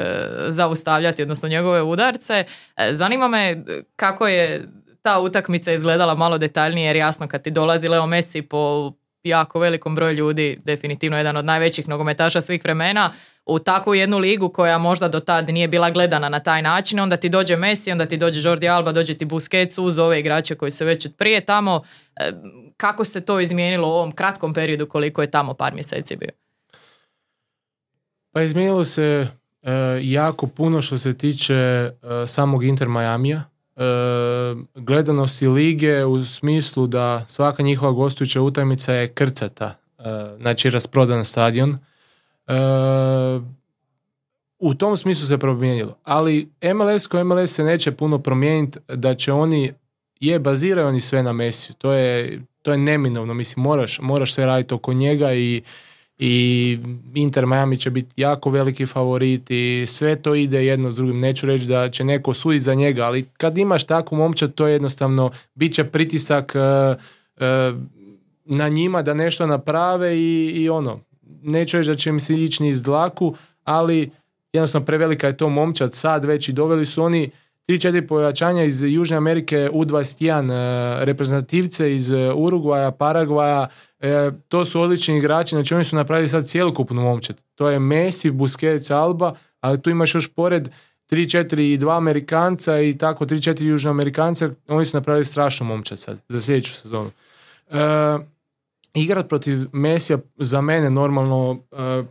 zaustavljati, odnosno njegove udarce. E, zanima me kako je ta utakmica izgledala malo detaljnije, jer jasno kad ti dolazi Leo Messi po jako velikom broju ljudi, definitivno jedan od najvećih nogometaša svih vremena, u takvu jednu ligu koja možda do tad nije bila gledana na taj način, onda ti dođe Messi, onda ti dođe Jordi Alba, dođe ti Busquets uz ove igrače koji se već prije tamo. E, kako se to izmijenilo u ovom kratkom periodu koliko je tamo par mjeseci bio? Pa izmijenilo se e, jako puno što se tiče e, samog Inter Majamija. E, gledanosti lige u smislu da svaka njihova gostujuća utakmica je krcata, znači rasprodan stadion. U tom smislu se promijenilo. Ali MLS ko MLS se neće puno promijeniti da će oni je baziraju oni sve na Mesiju. To je, to je neminovno. Mislim, moraš, moraš sve raditi oko njega i, i Inter Miami će biti jako veliki favorit i sve to ide jedno s drugim. Neću reći da će neko suditi za njega, ali kad imaš takvu momčad, to je jednostavno, bit će pritisak uh, uh, na njima da nešto naprave i, i ono, neću reći da će im se ići ni iz dlaku, ali jednostavno prevelika je to momčad sad već i doveli su oni 3-4 pojačanja iz Južne Amerike U21 e, reprezentativce iz e, Urugvaja, Paragvaja, e, to su odlični igrači, znači oni su napravili sad cijelokupnu momčad. To je Messi, Busquets, Alba, ali tu imaš još pored 3-4 i 2 Amerikanca i tako 3-4 Južnoamerikanca, oni su napravili strašnu momčad sad za sljedeću sezonu igrat protiv Mesija za mene normalno uh,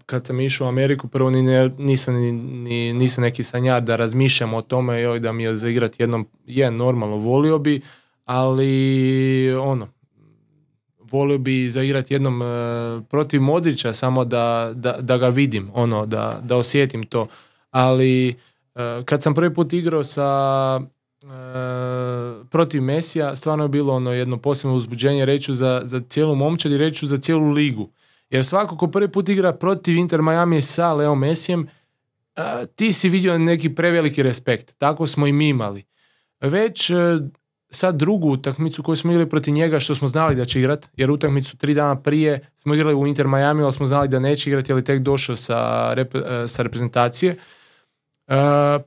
kad sam išao u Ameriku prvo ni nisam, ni, nisam neki sanjar da razmišljam o tome joj, da mi je zaigrati jednom je normalno volio bi ali ono volio bi zaigrati jednom uh, protiv Modrića samo da, da, da, ga vidim ono da, da osjetim to. Ali uh, kad sam prvi put igrao sa E, protiv Mesija stvarno je bilo ono jedno posebno uzbuđenje reću za, za cijelu momčad i reću za cijelu ligu. Jer svako ko prvi put igra protiv Inter Miami sa Leo Mesijem, e, ti si vidio neki preveliki respekt. Tako smo i mi imali. Već e, sad drugu utakmicu koju smo igrali protiv njega što smo znali da će igrat, jer utakmicu tri dana prije smo igrali u Inter Miami, ali smo znali da neće igrati, ali tek došao sa, sa reprezentacije.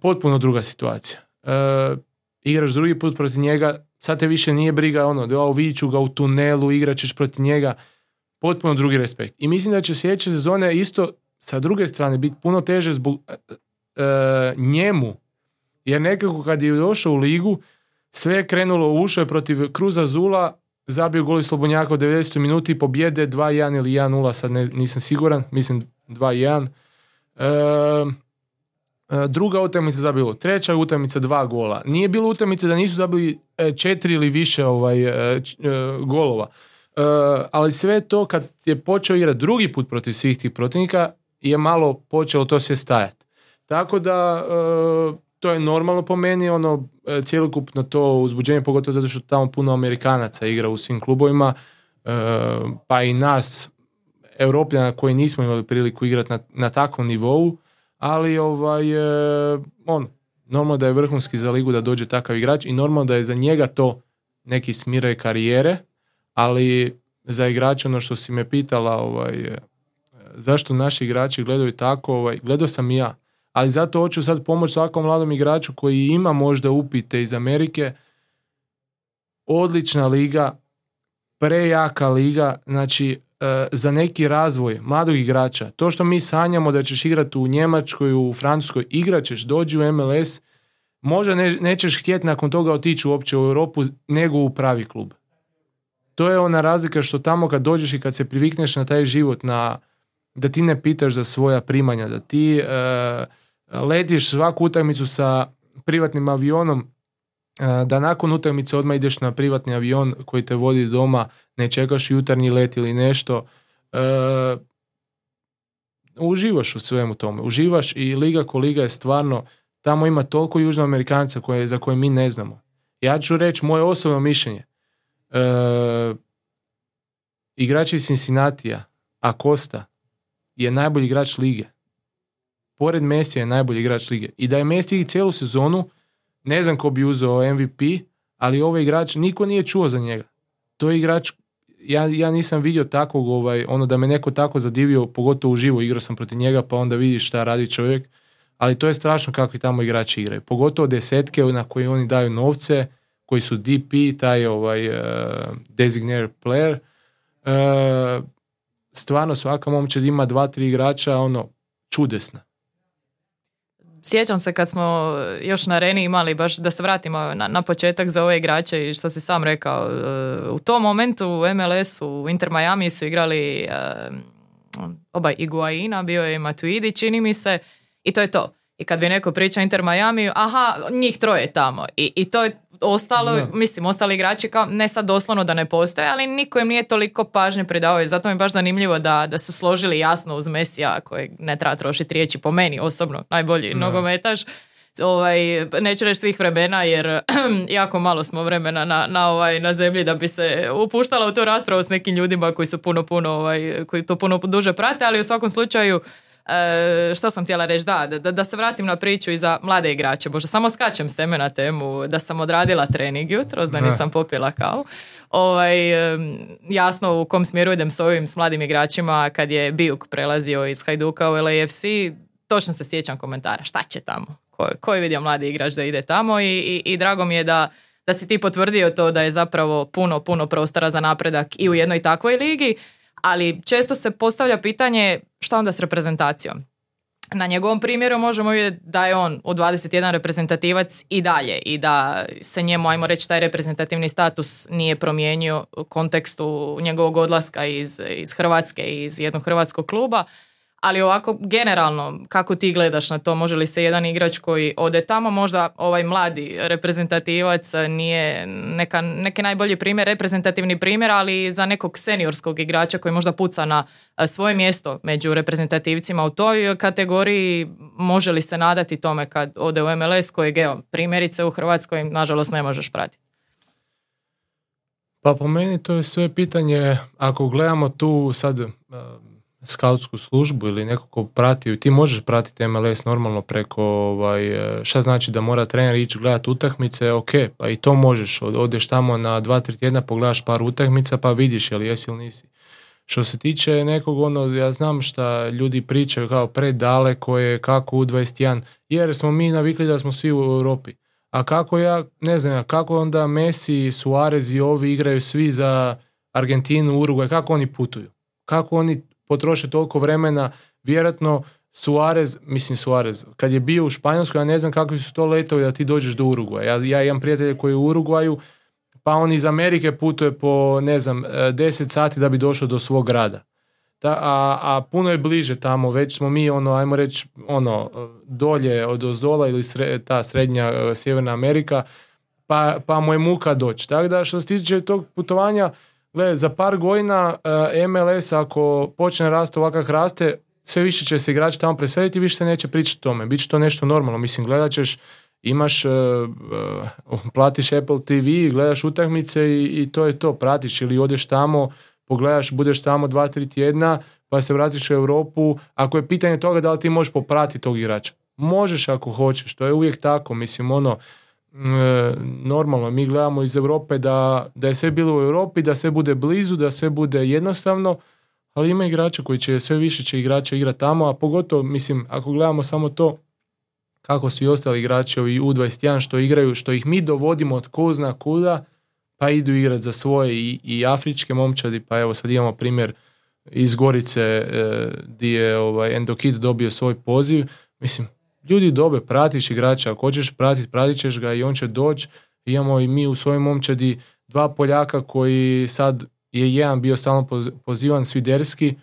potpuno druga situacija igraš drugi put protiv njega, sad te više nije briga ono, da vidit ću ga u tunelu, igrat ćeš protiv njega, potpuno drugi respekt. I mislim da će sljedeće sezone isto sa druge strane biti puno teže zbog e, e, njemu, jer nekako kad je došao u ligu, sve je krenulo, ušao je protiv Kruza Zula, zabio gol Slobonjaka u 90. minuti, pobjede 2-1 ili 1-0, sad ne, nisam siguran, mislim 2-1. E, E, druga utakmica zabilo, treća utakmica dva gola. Nije bilo utakmice da nisu zabili e, četiri ili više ovaj, e, golova. Ali sve to kad je počeo igrati drugi put protiv svih tih protivnika je malo počelo to sve stajati. Tako da to je normalno po meni, ono cjelokupno to uzbuđenje, pogotovo zato što tamo puno Amerikanaca igra u svim klubovima, pa i nas, Europljana koji nismo imali priliku igrati na, na takvom nivou, ali ovaj, e, on, normalno da je vrhunski za ligu da dođe takav igrač i normalno da je za njega to neki smiraj karijere, ali za igrača ono što si me pitala, ovaj, e, zašto naši igrači gledaju tako, ovaj, gledao sam i ja, ali zato hoću sad pomoći svakom mladom igraču koji ima možda upite iz Amerike, odlična liga, prejaka liga, znači za neki razvoj mladog igrača. To što mi sanjamo da ćeš igrati u Njemačkoj, u Francuskoj, igrat ćeš, dođi u MLS, možda ne, nećeš htjeti nakon toga otići uopće u Europu nego u pravi klub. To je ona razlika što tamo kad dođeš i kad se privikneš na taj život, na, da ti ne pitaš za svoja primanja, da ti uh, letiš svaku utakmicu sa privatnim avionom, da nakon utakmice odmah ideš na privatni avion koji te vodi doma, ne čekaš jutarnji let ili nešto. Uh, uživaš u svemu tome. Uživaš i Liga ko Liga je stvarno, tamo ima toliko južnoamerikanca koje, za koje mi ne znamo. Ja ću reći moje osobno mišljenje. Uh, igrač iz Cincinnatija, Acosta, je najbolji igrač lige. Pored Messi je najbolji igrač lige. I da je Messi cijelu sezonu, ne znam ko bi uzeo MVP, ali ovaj igrač, niko nije čuo za njega. To je igrač, ja, ja nisam vidio takvog, ovaj, ono da me neko tako zadivio, pogotovo uživo igrao sam protiv njega, pa onda vidiš šta radi čovjek, ali to je strašno kako i tamo igrači igraju. Pogotovo desetke na koje oni daju novce, koji su DP, taj ovaj, uh, designated player, uh, stvarno svaka momčad ima dva, tri igrača, ono, čudesna sjećam se kad smo još na areni imali, baš da se vratimo na, na početak za ove igrače i što si sam rekao, e, u tom momentu u MLS-u, u Inter Miami su igrali uh, oba Iguaina, bio je Matuidi, čini mi se, i to je to. I kad bi neko pričao Inter Miami, aha, njih troje tamo. I, i to je ostalo, mislim, ostali igrači kao, ne sad doslovno da ne postoje, ali niko im nije toliko pažnje pridao i zato mi je baš zanimljivo da, da su složili jasno uz Mesija koji ne treba trošiti riječi po meni osobno, najbolji no. nogometaš. Ovaj, neću reći svih vremena jer [CLEARS THROAT] jako malo smo vremena na, na, ovaj, na zemlji da bi se upuštala u tu raspravu s nekim ljudima koji su puno, puno, ovaj, koji to puno duže prate, ali u svakom slučaju E, što sam htjela reći, da, da, da se vratim na priču i za mlade igrače. Bože, samo skačem s teme na temu da sam odradila trening jutros, da nisam popila kao. Ovaj, jasno u kom smjeru idem s ovim s mladim igračima kad je Bijuk prelazio iz Hajduka u LAFC, točno se sjećam komentara. Šta će tamo, ko, ko je vidio mladi igrač da ide tamo? I, i, i drago mi je da, da si ti potvrdio to da je zapravo puno, puno prostora za napredak i u jednoj takvoj ligi ali često se postavlja pitanje šta onda s reprezentacijom. Na njegovom primjeru možemo vidjeti da je on u 21 reprezentativac i dalje i da se njemu, ajmo reći, taj reprezentativni status nije promijenio u kontekstu njegovog odlaska iz, iz Hrvatske, iz jednog hrvatskog kluba ali ovako generalno kako ti gledaš na to, može li se jedan igrač koji ode tamo, možda ovaj mladi reprezentativac nije neka, neki najbolji primjer, reprezentativni primjer, ali za nekog seniorskog igrača koji možda puca na svoje mjesto među reprezentativcima u toj kategoriji, može li se nadati tome kad ode u MLS kojeg evo, primjerice u Hrvatskoj nažalost ne možeš pratiti? Pa po meni to je sve pitanje, ako gledamo tu sad skautsku službu ili neko ko prati, ti možeš pratiti MLS normalno preko, ovaj, šta znači da mora trener ići gledati utakmice, ok, pa i to možeš, odeš tamo na dva, tri tjedna, pogledaš par utakmica pa vidiš je li jesi ili nisi. Što se tiče nekog, ono, ja znam šta ljudi pričaju kao predaleko je, kako u 21, jer smo mi navikli da smo svi u Europi. A kako ja, ne znam, kako onda Messi, Suarez i ovi igraju svi za Argentinu, Uruguay, kako oni putuju? Kako oni potroše toliko vremena, vjerojatno Suarez, mislim Suarez, kad je bio u Španjolskoj, ja ne znam kakvi su to letovi da ti dođeš do Urugvaja. Ja, ja imam prijatelje koji je u Urugvaju, pa on iz Amerike putuje po, ne znam, 10 sati da bi došao do svog grada. Ta, a, a puno je bliže tamo, već smo mi, ono, ajmo reći, ono, dolje od Ozdola ili ta srednja e, Sjeverna Amerika, pa, pa mu je muka doći. Tako da što se tiče tog putovanja, Gle, za par godina uh, MLS ako počne rasti ovakav raste, sve više će se igrači tamo preseliti i više se neće pričati o tome. Biće to nešto normalno. Mislim, gledat ćeš, imaš, uh, uh, platiš Apple TV, gledaš utakmice i, i, to je to. Pratiš ili odeš tamo, pogledaš, budeš tamo dva, tri tjedna, pa se vratiš u Europu. Ako je pitanje toga da li ti možeš popratiti tog igrača. Možeš ako hoćeš, to je uvijek tako. Mislim, ono, normalno, mi gledamo iz Europe da, da je sve bilo u Europi, da sve bude blizu, da sve bude jednostavno, ali ima igrača koji će, sve više će igrača igrati tamo, a pogotovo, mislim, ako gledamo samo to, kako su i ostali igrači ovi U21 što igraju, što ih mi dovodimo od ko zna kuda, pa idu igrati za svoje i, i afričke momčadi, pa evo sad imamo primjer iz Gorice e, di je ovaj, Endokid dobio svoj poziv. Mislim, ljudi dobe, pratiš igrača, ako hoćeš pratiti, pratit ćeš ga i on će doći. Imamo i mi u svojoj momčadi dva Poljaka koji sad je jedan bio stalno pozivan Sviderski,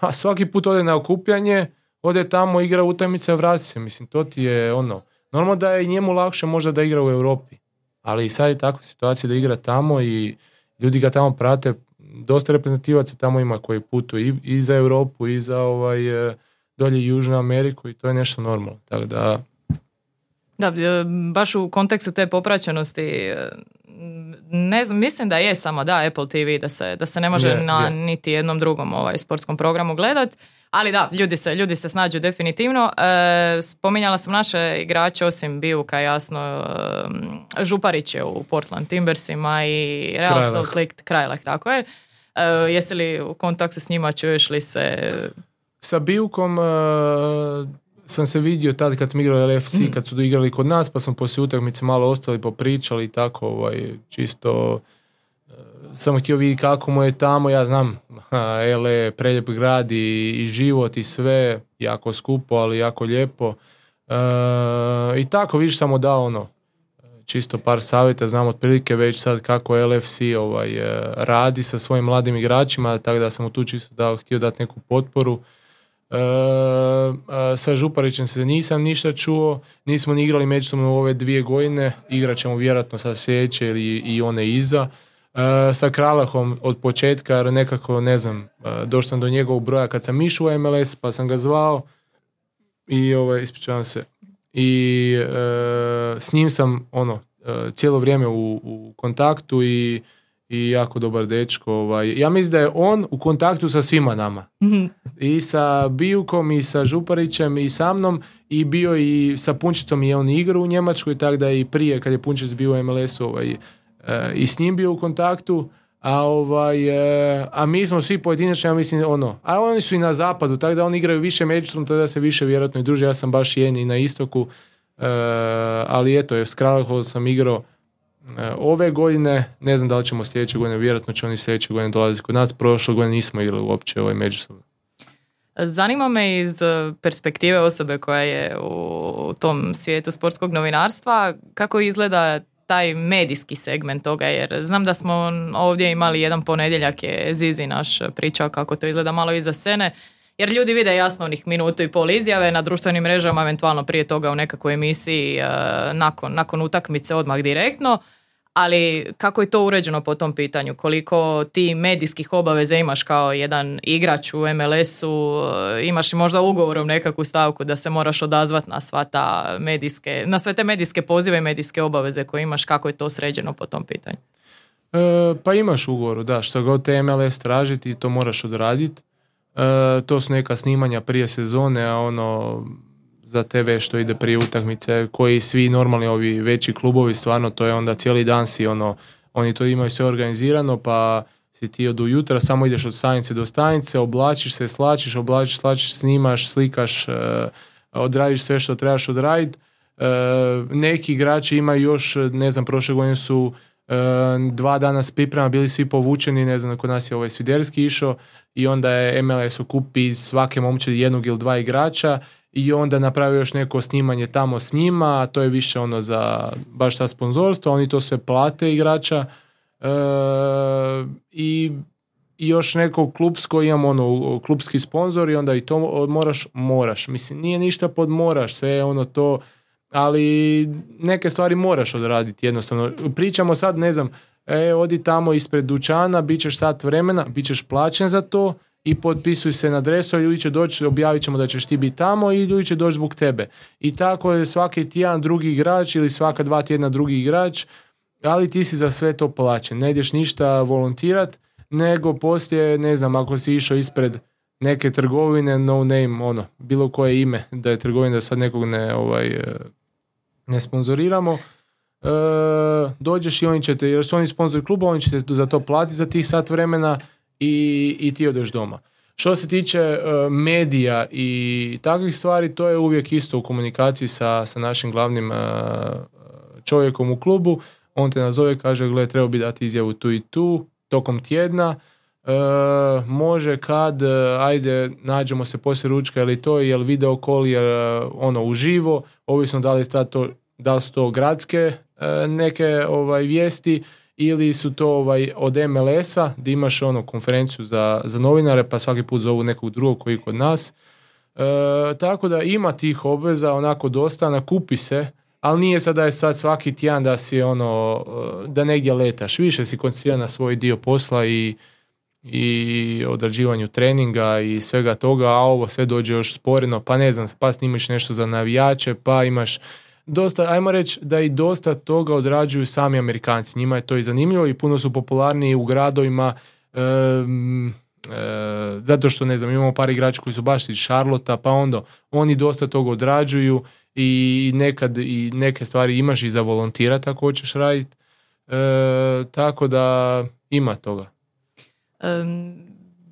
a svaki put ode na okupljanje, ode tamo, igra utakmice, vrati se. Mislim, to ti je ono. Normalno da je njemu lakše možda da igra u Europi, ali sad je takva situacija da igra tamo i ljudi ga tamo prate. Dosta reprezentativaca tamo ima koji putuju i, i za Europu i za ovaj, dolje Južnu Ameriku i to je nešto normalno. Tako da... Da, e, baš u kontekstu te popraćenosti e, ne znam, mislim da je samo da Apple TV da se, da se ne može na niti jednom drugom ovaj sportskom programu gledat. Ali da, ljudi se, ljudi se snađu definitivno. E, spominjala sam naše igrače, osim Bijuka, jasno, e, Župarić je u Portland Timbersima i Real Salt Lake tako je. E, jesi li u kontaktu s njima, čuješ li se... Sa Bijukom e, sam se vidio tad kad smo igrali LFC, mm. kad su igrali kod nas, pa smo poslije utakmice malo ostali, popričali i tako, ovaj, čisto uh, sam htio vidjeti kako mu je tamo, ja znam, ele, preljep grad i, i, život i sve, jako skupo, ali jako lijepo. Uh, I tako, vidiš, samo dao ono, čisto par savjeta, znam otprilike već sad kako LFC ovaj, uh, radi sa svojim mladim igračima, tako da sam mu tu čisto dao, htio dati neku potporu. E, e, sa Župarićem se nisam ništa čuo, nismo ni igrali međusobno u ove dvije godine, igrat ćemo vjerojatno sa sljedeće ili i one iza. E, sa Kralahom od početka, jer nekako, ne znam, došao do njegovog broja kad sam išao u MLS, pa sam ga zvao i ovaj, ispričavam se. I s njim sam ono, cijelo vrijeme u, u kontaktu i i jako dobar dečko. Ovaj. Ja mislim da je on u kontaktu sa svima nama. Mhm. I sa Bijukom, i sa Župarićem, i sa mnom, i bio i sa Punčicom i on igra u Njemačkoj, tako da i prije kad je Punčic bio u MLS-u ovaj, eh, i s njim bio u kontaktu. A, ovaj, eh, a mi smo svi pojedinačno, ja mislim, ono, a oni su i na zapadu, tako da oni igraju više međusobno, tada se više vjerojatno i druže. Ja sam baš jedan i na istoku, eh, ali eto, s Kralahom sam igrao E, ove godine, ne znam da li ćemo sljedeće godine, vjerojatno će oni sljedeće godine dolaziti kod nas, prošle godine nismo igrali uopće ovaj međusobno. Zanima me iz perspektive osobe koja je u tom svijetu sportskog novinarstva, kako izgleda taj medijski segment toga, jer znam da smo ovdje imali jedan ponedjeljak je Zizi naš pričao kako to izgleda malo iza scene, jer ljudi vide jasno onih minutu i pol izjave na društvenim mrežama, eventualno prije toga u nekakvoj emisiji e, nakon, nakon utakmice odmah direktno, ali kako je to uređeno po tom pitanju? Koliko ti medijskih obaveza imaš kao jedan igrač u MLS-u? E, imaš i možda ugovorom nekakvu stavku da se moraš odazvati na sva ta medijske, na sve te medijske pozive i medijske obaveze koje imaš, kako je to sređeno po tom pitanju? E, pa imaš ugovoru, da, što god te MLS tražiti, to moraš odraditi. E, to su neka snimanja prije sezone, a ono za TV što ide prije utakmice, koji svi normalni ovi veći klubovi, stvarno to je onda cijeli dan si ono, oni to imaju sve organizirano, pa si ti od jutra samo ideš od stanice do stanice, oblačiš se, slačiš, oblačiš, slačiš, snimaš, slikaš, uh, odradiš sve što trebaš odraditi. Uh, neki igrači imaju još, ne znam, prošle godine su dva dana s priprema bili svi povučeni, ne znam, kod nas je ovaj Sviderski išao i onda je MLS okupi iz svake momčadi jednog ili dva igrača i onda napravio još neko snimanje tamo s njima, a to je više ono za baš ta sponzorstvo, oni to sve plate igrača e, i, i još neko klubsko, imamo ono klubski sponzor i onda i to moraš, moraš, mislim nije ništa pod moraš, sve je ono to, ali neke stvari moraš odraditi jednostavno. Pričamo sad, ne znam, e, odi tamo ispred dućana, bit ćeš sat vremena, bit ćeš plaćen za to, i potpisuj se na adresu, ljudi će doći, objavit ćemo da ćeš ti biti tamo i ljudi će doći zbog tebe. I tako je svaki tjedan drugi igrač ili svaka dva tjedna drugi igrač, ali ti si za sve to plaćen. Ne ideš ništa volontirat, nego poslije, ne znam, ako si išao ispred neke trgovine, no name, ono, bilo koje ime da je trgovina, da sad nekog ne, ovaj, e, ne sponzoriramo, e, dođeš i oni će te, jer su oni sponzori kluba, oni će te za to platiti za tih sat vremena, i, i ti odeš doma. Što se tiče uh, medija i takvih stvari, to je uvijek isto u komunikaciji sa, sa našim glavnim uh, čovjekom u klubu. On te nazove, kaže, gle, treba bi dati izjavu tu i tu, tokom tjedna. može kad, ajde, nađemo se poslije ručka ili to, jel video call, je ono uživo, ovisno da li, to, da li su to gradske neke ovaj, vijesti ili su to ovaj, od MLS-a gdje imaš ono konferenciju za, za novinare pa svaki put zovu nekog drugog koji kod nas. tako da ima tih obveza onako dosta, nakupi se, ali nije sad da je sad svaki tjedan da si ono, da negdje letaš. Više si koncentriran na svoj dio posla i, i odrađivanju treninga i svega toga, a ovo sve dođe još sporeno, pa ne znam, pa snimiš nešto za navijače, pa imaš dosta, ajmo reći da i dosta toga odrađuju sami Amerikanci. Njima je to i zanimljivo i puno su popularniji u gradovima, e, zato što ne znam, imamo par igrača koji su baš iz Charlotta, pa onda oni dosta toga odrađuju i nekad i neke stvari imaš i za volontirati ako hoćeš raditi. E, tako da ima toga.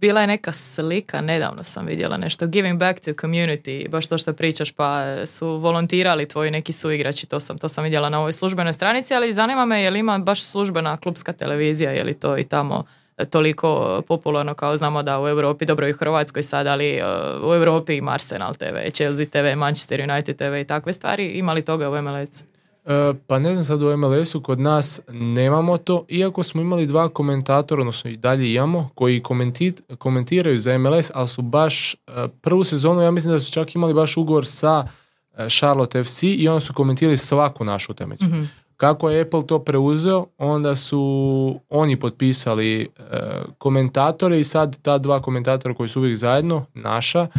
Bila je neka slika, nedavno sam vidjela nešto, giving back to community, baš to što pričaš, pa su volontirali tvoji neki suigrači, to sam, to sam vidjela na ovoj službenoj stranici, ali zanima me je li ima baš službena klubska televizija, je li to i tamo toliko popularno kao znamo da u Europi, dobro i u Hrvatskoj sad, ali uh, u Europi ima Arsenal TV, Chelsea TV, Manchester United TV i takve stvari. Ima li toga u MLS? Uh, pa ne znam sad u MLS-u, kod nas nemamo to, iako smo imali dva komentatora, odnosno i dalje imamo, koji komentiraju za MLS, ali su baš uh, prvu sezonu, ja mislim da su čak imali baš ugovor sa Charlotte FC i onda su komentirali svaku našu utakmicu. mm kako je Apple to preuzeo, onda su oni potpisali e, komentatore i sad ta dva komentatora koji su uvijek zajedno, naša, e,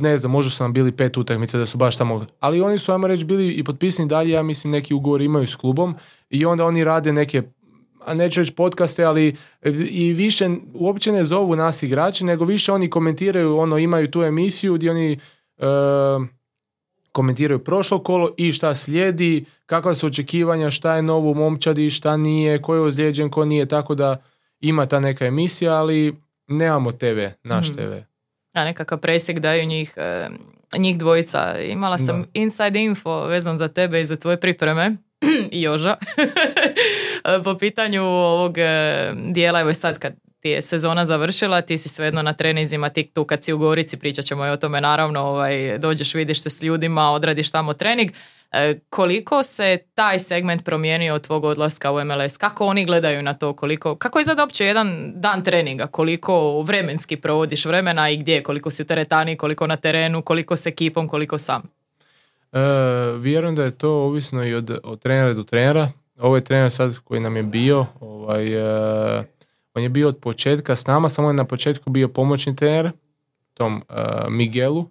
ne znam, možda su nam bili pet utakmica da su baš samo, ali oni su, ajmo reći, bili i potpisani dalje, ja mislim, neki ugovor imaju s klubom i onda oni rade neke a neću reći podcaste, ali e, i više uopće ne zovu nas igrači, nego više oni komentiraju, ono, imaju tu emisiju gdje oni komentiraju prošlo kolo i šta slijedi, kakva su očekivanja, šta je novo u momčadi, šta nije, ko je ozlijeđen, ko nije, tako da ima ta neka emisija, ali nemamo TV, naš mm. TV. A nekakav presjek daju njih, e, njih dvojica. Imala sam inside info vezan za tebe i za tvoje pripreme [CLEARS THROAT] i Joža [LAUGHS] po pitanju ovog e, dijela, evo sad kad ti je sezona završila, ti si svejedno na trenizima, ti tu kad si u Gorici, pričat ćemo i o tome naravno, ovaj, dođeš, vidiš se s ljudima, odradiš tamo trening. E, koliko se taj segment promijenio od tvog odlaska u MLS? Kako oni gledaju na to? Koliko, kako izgleda uopće jedan dan treninga? Koliko vremenski provodiš vremena i gdje? Koliko si u teretani, koliko na terenu, koliko s ekipom, koliko sam? E, vjerujem da je to ovisno i od, od trenera do trenera. Ovaj trener sad koji nam je bio, ovaj, e, on je bio od početka s nama, samo je na početku bio pomoćni trener, tom uh, Miguelu, uh,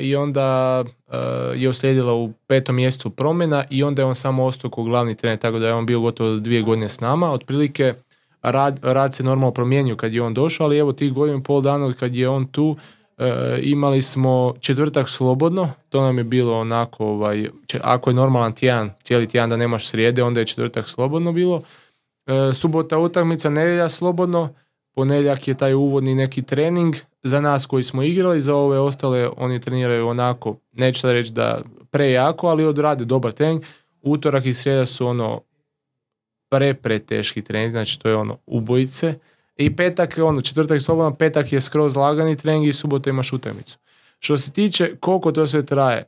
i onda uh, je uslijedila u petom mjestu promjena i onda je on samo ostao kao glavni trener, tako da je on bio gotovo dvije godine s nama. Otprilike rad, rad se normalno promijenio kad je on došao, ali evo tih godina i pol dana od kad je on tu, imali smo četvrtak slobodno, to nam je bilo onako, ovaj, ako je normalan tjedan, cijeli tjedan da nemaš srijede, onda je četvrtak slobodno bilo. E, subota utakmica, nedjelja slobodno, ponedjeljak je taj uvodni neki trening za nas koji smo igrali, za ove ostale oni treniraju onako, neću da reći da prejako, ali odrade dobar trening. Utorak i srijeda su ono pre, pre teški trening, znači to je ono ubojice. I petak, ono, četvrtak je slobodno, petak je skroz lagani trening i subota imaš utakmicu. Što se tiče koliko to sve traje,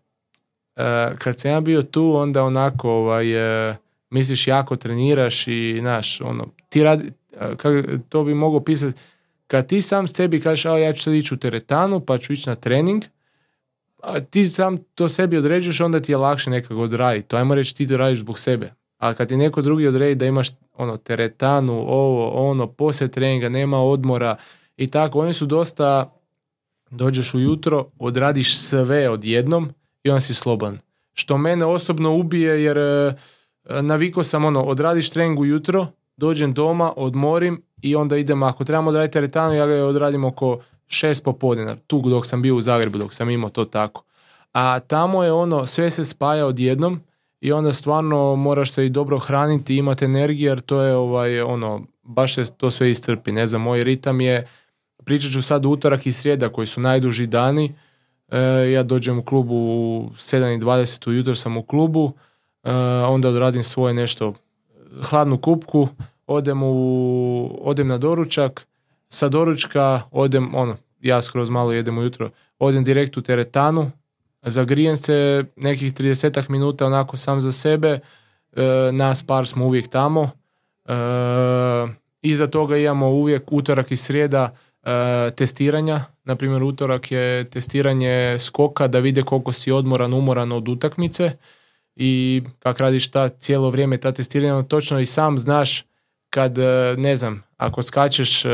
uh, kad sam ja bio tu, onda onako ovaj, uh, misliš jako treniraš i znaš, ono, ti radi, kak, to bi mogao pisati, kad ti sam sebi kažeš, a ja ću sad ići u teretanu, pa ću ići na trening, a ti sam to sebi određuješ, onda ti je lakše nekako odraditi. To ajmo reći ti to radiš zbog sebe. A kad ti neko drugi odredi da imaš ono teretanu, ovo, ono, poslije treninga, nema odmora i tako, oni su dosta, dođeš ujutro, odradiš sve odjednom i on si slobodan. Što mene osobno ubije jer E, navikao sam ono, odradiš trening ujutro, dođem doma, odmorim i onda idem, ako trebamo odraditi teretanu, ja ga odradim oko šest popodne, tu dok sam bio u Zagrebu, dok sam imao to tako. A tamo je ono, sve se spaja odjednom i onda stvarno moraš se i dobro hraniti, imati energiju, jer to je ovaj, ono, baš se to sve iscrpi. Ne znam, moj ritam je, pričat ću sad utorak i srijeda koji su najduži dani, e, ja dođem u klubu u 7.20 ujutro sam u klubu, onda odradim svoje nešto hladnu kupku, odem, u, odem na doručak, sa doručka odem, ono, ja skroz malo jedem ujutro, odem direkt u teretanu, zagrijem se nekih 30 minuta onako sam za sebe, e, nas par smo uvijek tamo, e, iza toga imamo uvijek utorak i srijeda e, testiranja, na primjer utorak je testiranje skoka da vide koliko si odmoran, umoran od utakmice i kak radiš ta cijelo vrijeme ta testiranja, točno i sam znaš kad, e, ne znam, ako skačeš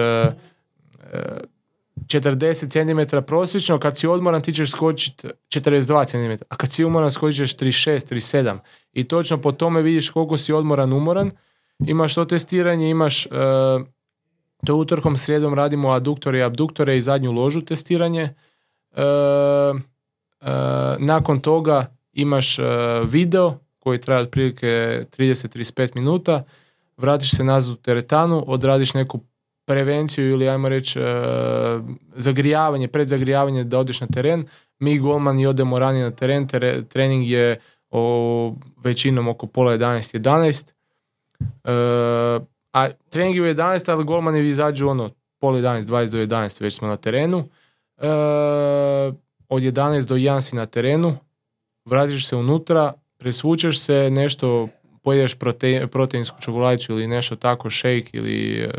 40 cm prosječno, kad si odmoran ti ćeš skočiti 42 cm, a kad si umoran skočit ćeš 36, 37. I točno po tome vidiš koliko si odmoran, umoran. Imaš to testiranje, imaš, to utorkom, srijedom radimo aduktore i abduktore i zadnju ložu testiranje. E, nakon toga imaš video koji traje otprilike 30-35 minuta, vratiš se nazad u teretanu, odradiš neku prevenciju ili ajmo reći e, zagrijavanje, predzagrijavanje da odeš na teren. Mi golmani odemo ranije na teren, trening je o, većinom oko pola 11-11. E, a trening je u 11, ali golmani izađu ono pola 11, 20 do 11 već smo na terenu. E, od 11 do 1 si na terenu, vratiš se unutra, presvučeš se, nešto pojedeš prote, proteinsku čokoladicu ili nešto tako, shake ili e,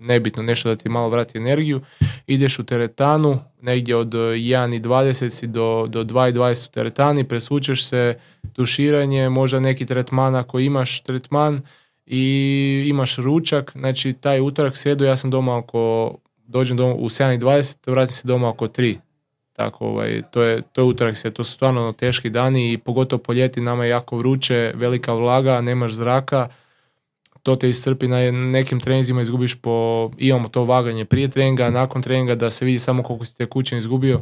nebitno, nešto da ti malo vrati energiju, ideš u teretanu, negdje od 1.20 si do, do 2.20 u teretani, presvučeš se, tuširanje, možda neki tretman ako imaš tretman i imaš ručak, znači taj utorak, sredu ja sam doma oko, dođem doma u 7.20, vratim se doma oko 3, tako, ovaj, to je, to je utorak se, to su stvarno ono, teški dani i pogotovo po ljeti nama je jako vruće, velika vlaga, nemaš zraka, to te iscrpi na nekim trenizima izgubiš po, imamo to vaganje prije treninga, nakon treninga da se vidi samo koliko si tekućin izgubio,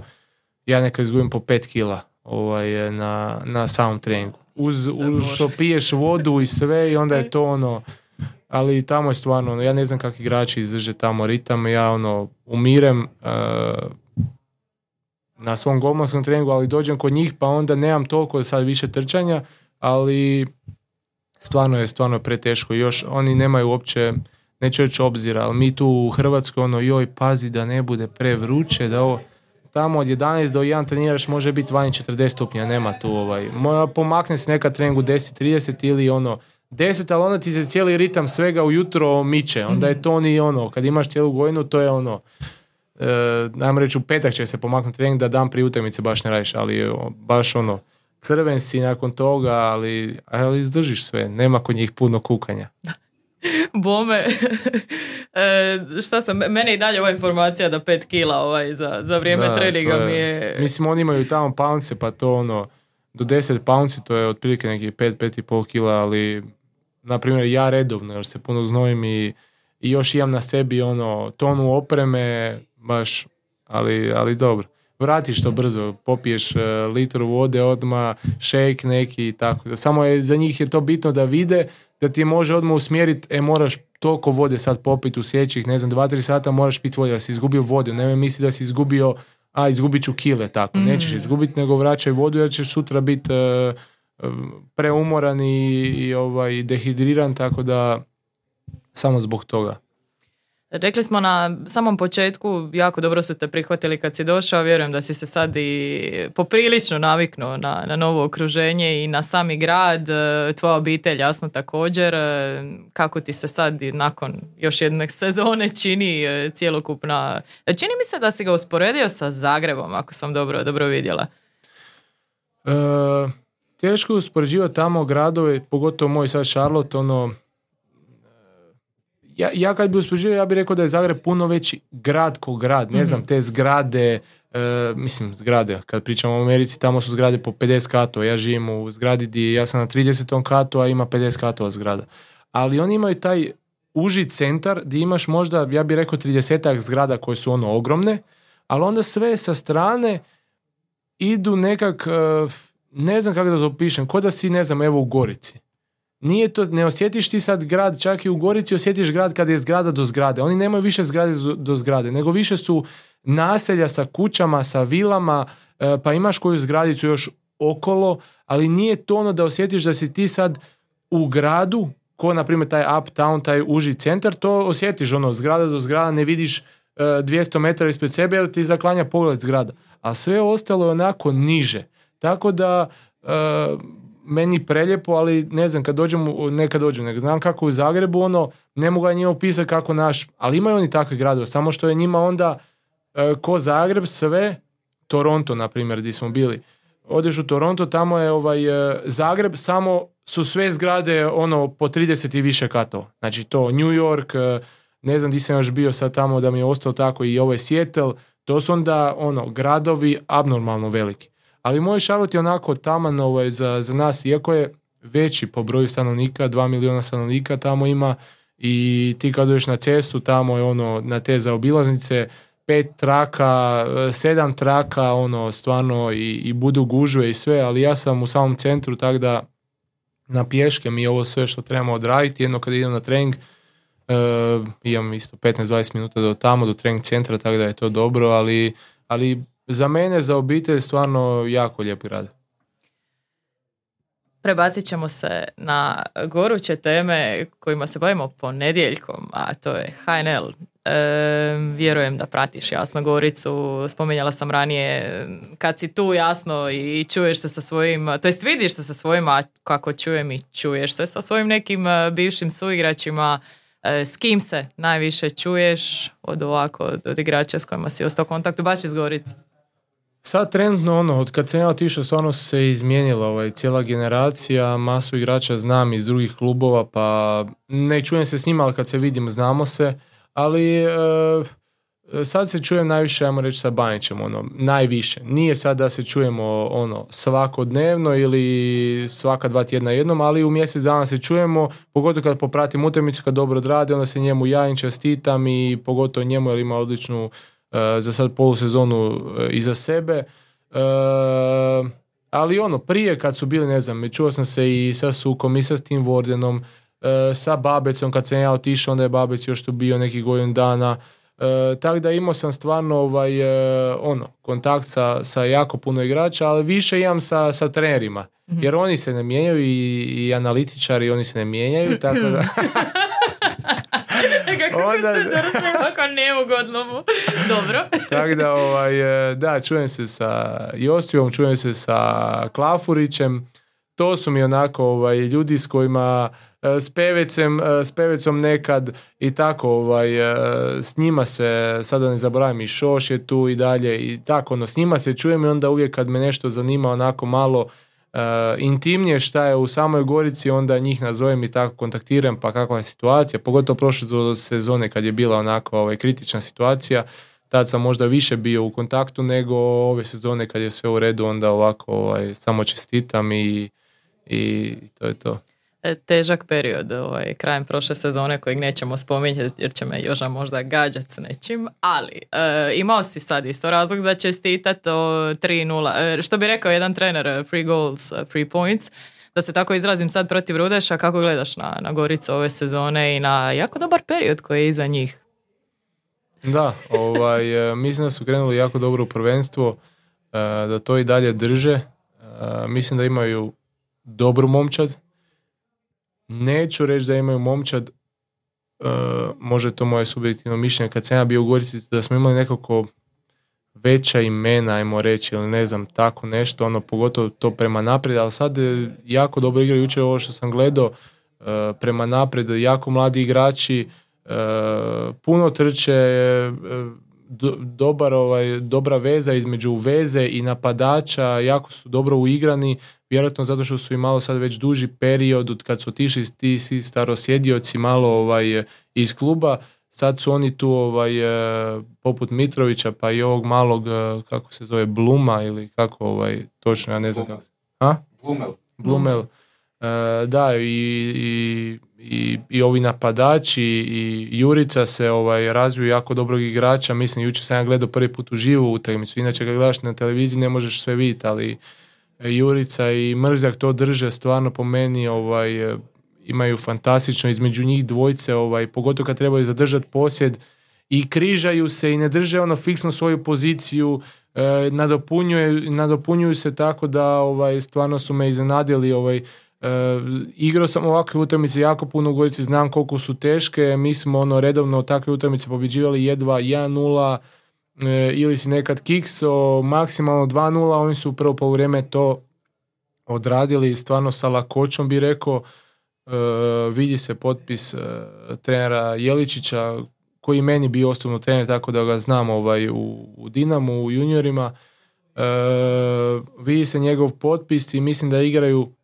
ja nekad izgubim po 5 kila ovaj, na, na samom treningu. Uz, uz što piješ vodu i sve i onda je to ono, ali tamo je stvarno, ono, ja ne znam kako igrači izdrže tamo ritam, ja ono, umirem, uh, na svom golmanskom treningu, ali dođem kod njih pa onda nemam toliko sad više trčanja, ali stvarno je stvarno preteško. Još oni nemaju uopće, neću reći obzira, ali mi tu u Hrvatskoj ono joj pazi da ne bude prevruće, da ovo tamo od 11 do 1 treniraš može biti vani 40 stupnja, nema tu ovaj. Moja pomakne se neka treningu 10-30 ili ono 10, ali onda ti se cijeli ritam svega ujutro miče, onda je to ni ono, kad imaš cijelu gojinu to je ono, e, najmo reći u petak će se pomaknuti trening da dan prije utakmice baš ne radiš, ali baš ono, crven si nakon toga, ali, ali izdržiš sve, nema kod njih puno kukanja. [LAUGHS] Bome, [LAUGHS] e, šta sam, mene i dalje ova informacija da pet kila ovaj, za, za vrijeme da, treninga mi je... Mislim, oni imaju tamo pounce, pa to ono, do 10 pounce, to je otprilike neki 5-5,5 kila, ali, na primjer, ja redovno, jer se puno znojim i, i još imam na sebi ono, tonu opreme, baš, ali, ali dobro. Vratiš to brzo, popiješ uh, litru vode odmah, šejk neki i tako. Samo je, za njih je to bitno da vide da ti može odmah usmjeriti, e moraš toliko vode sad popiti u sljedećih, ne znam, dva, tri sata moraš piti vode, da si izgubio vodu, ne misli da si izgubio, a izgubit ću kile, tako, mm. nećeš izgubiti, nego vraćaj vodu jer ćeš sutra biti uh, preumoran i, i ovaj, dehidriran, tako da samo zbog toga. Rekli smo na samom početku, jako dobro su te prihvatili kad si došao, vjerujem da si se sad i poprilično naviknuo na, na novo okruženje i na sami grad, e, tvoja obitelj jasno također, e, kako ti se sad nakon još jedne sezone čini e, cjelokupna, čini mi se da si ga usporedio sa Zagrebom, ako sam dobro, dobro vidjela. E, teško je uspoređivati tamo gradove, pogotovo moj sad Charlotte, ono, ja, ja kad bi uspoređivao, ja bih rekao da je Zagreb puno veći grad ko grad. Ne znam, mhm. te zgrade, e, mislim zgrade, kad pričamo o Americi, tamo su zgrade po 50 katova. Ja živim u zgradi gdje ja sam na 30. katu, a ima 50 katova zgrada. Ali oni imaju taj uži centar gdje imaš možda, ja bih rekao, 30 zgrada koje su ono ogromne, ali onda sve sa strane idu nekak, e, ne znam kako da to pišem, ko da si, ne znam, evo u Gorici nije to, ne osjetiš ti sad grad, čak i u Gorici osjetiš grad kad je zgrada do zgrade. Oni nemaju više zgrade do zgrade, nego više su naselja sa kućama, sa vilama, e, pa imaš koju zgradicu još okolo, ali nije to ono da osjetiš da si ti sad u gradu ko na primjer taj uptown, taj uži centar, to osjetiš ono, zgrada do zgrada, ne vidiš uh, 200 metara ispred sebe jer ti zaklanja pogled zgrada. A sve ostalo je onako niže. Tako da uh, meni preljepo, ali ne znam, kad dođem, nekad dođem, nego znam kako u Zagrebu, ono, ne mogu ja njima opisati kako naš, ali imaju oni takve gradove, samo što je njima onda uh, ko Zagreb sve, Toronto, na primjer, gdje smo bili, odeš u Toronto, tamo je ovaj uh, Zagreb, samo su sve zgrade ono po 30 i više katova. Znači to New York, uh, ne znam di sam još bio sad tamo da mi je ostalo tako i ovaj Seattle, to su onda ono gradovi abnormalno veliki. Ali moj šarot je onako taman ovaj, za, za nas, iako je veći po broju stanovnika, 2 miliona stanovnika tamo ima i ti kad dođeš na cestu, tamo je ono na te zaobilaznice, pet traka, sedam traka, ono stvarno i, i budu gužve i sve, ali ja sam u samom centru tako da na pješke mi ovo sve što trebamo odraditi, jedno kad idem na trening, uh, imam isto 15-20 minuta do tamo, do trening centra, tako da je to dobro, ali, ali za mene, za obitelj, stvarno jako lijepi rad. Prebacit ćemo se na goruće teme kojima se bavimo ponedjeljkom, a to je HNL. E, vjerujem da pratiš jasno Goricu, spominjala sam ranije, kad si tu jasno i čuješ se sa svojim, to jest vidiš se sa svojima, kako čujem i čuješ se sa svojim nekim e, bivšim suigračima, e, s kim se najviše čuješ od ovako, od igrača s kojima si ostao kontaktu, baš iz Gorice? Sad trenutno ono, od kad sam ja otišao stvarno su se izmijenila ovaj, cijela generacija, masu igrača znam iz drugih klubova, pa ne čujem se s njima, ali kad se vidim znamo se, ali e, sad se čujem najviše, ajmo reći sa Banićem, ono, najviše. Nije sad da se čujemo ono, svakodnevno ili svaka dva tjedna jednom, ali u mjesec dana se čujemo, pogotovo kad popratim utakmicu, kad dobro odradi, onda se njemu javim, čestitam i pogotovo njemu jer ima odličnu za sad polusezonu e, iza sebe. E, ali ono, prije kad su bili, ne znam, čuo sam se i sa Sukom i sa Tim Vordenom, sa Babecom, kad sam ja otišao, onda je Babec još tu bio neki godin dana. tako da imao sam stvarno ovaj, ono, kontakt sa, sa jako puno igrača, ali više imam sa, sa trenerima. Mhm. Jer oni se ne mijenjaju i, i analitičari, oni se ne mijenjaju, tako da... [LAUGHS] Kako Onda... se ovako neugodno mu. [LAUGHS] Dobro. Tako da, ovaj, e, da, čujem se sa Jostijom, čujem se sa Klafurićem. To su mi onako ovaj, ljudi s kojima e, s pevecem, e, s pevecom nekad i tako ovaj, s njima se, sada ne zaboravim i Šoš je tu i dalje i tako, ono, s njima se čujem i onda uvijek kad me nešto zanima onako malo intimnije šta je u samoj Gorici, onda njih nazovem i tako kontaktiram pa kakva je situacija, pogotovo prošle sezone kad je bila onako ovaj, kritična situacija, tad sam možda više bio u kontaktu nego ove sezone kad je sve u redu, onda ovako ovaj, samo čestitam i, i to je to. E, težak period ovaj, krajem prošle sezone kojeg nećemo spominjati jer će me Joža možda gađati s nečim, ali e, imao si sad isto razlog za čestitat o 3-0. E, što bi rekao jedan trener, free goals, free points, da se tako izrazim sad protiv Rudeša, kako gledaš na, na Goricu ove sezone i na jako dobar period koji je iza njih? Da, ovaj, mislim da su krenuli jako dobro u prvenstvo, da to i dalje drže. Mislim da imaju dobru momčad, Neću reći da imaju momčad, uh, može to moje subjektivno mišljenje, kad sam ja bio u Gorici, da smo imali nekako veća imena, ajmo reći, ili ne znam, tako nešto, ono, pogotovo to prema naprijed, ali sad jako dobro igraju, jučer ovo što sam gledao, uh, prema naprijed, jako mladi igrači, uh, puno trče, dobar, ovaj, dobra veza između veze i napadača, jako su dobro uigrani, vjerojatno zato što su i malo sad već duži period od kad su otišli ti si starosjedioci malo ovaj, iz kluba, sad su oni tu ovaj, e, poput Mitrovića pa i ovog malog, e, kako se zove, Bluma ili kako ovaj, točno, ja ne znam kako se... A? Blumel. Blumel. E, da, i, i, i, i, ovi napadači i Jurica se ovaj, razviju jako dobrog igrača, mislim, jučer sam ja gledao prvi put u živu utakmicu, inače ga gledaš na televiziji ne možeš sve vidjeti, ali Jurica i Mrzak to drže stvarno po meni ovaj, imaju fantastično između njih dvojce, ovaj, pogotovo kad trebaju zadržati posjed. I križaju se i ne drže ono fiksno svoju poziciju, e, nadopunjuju, nadopunjuju se tako da ovaj, stvarno su me iznenadili ovaj, e, igrao sam ovakve utakmice jako puno u znam koliko su teške, mi smo ono redovno takve utakmice pobjeđivali jedva 1-0 e, ili si nekad kikso, maksimalno 2-0, oni su prvo po vrijeme to odradili stvarno sa lakoćom bi rekao, e, vidi se potpis trenera Jeličića koji meni bio osobno trener tako da ga znam ovaj, u, u Dinamu, u juniorima, vidi se njegov potpis i mislim da igraju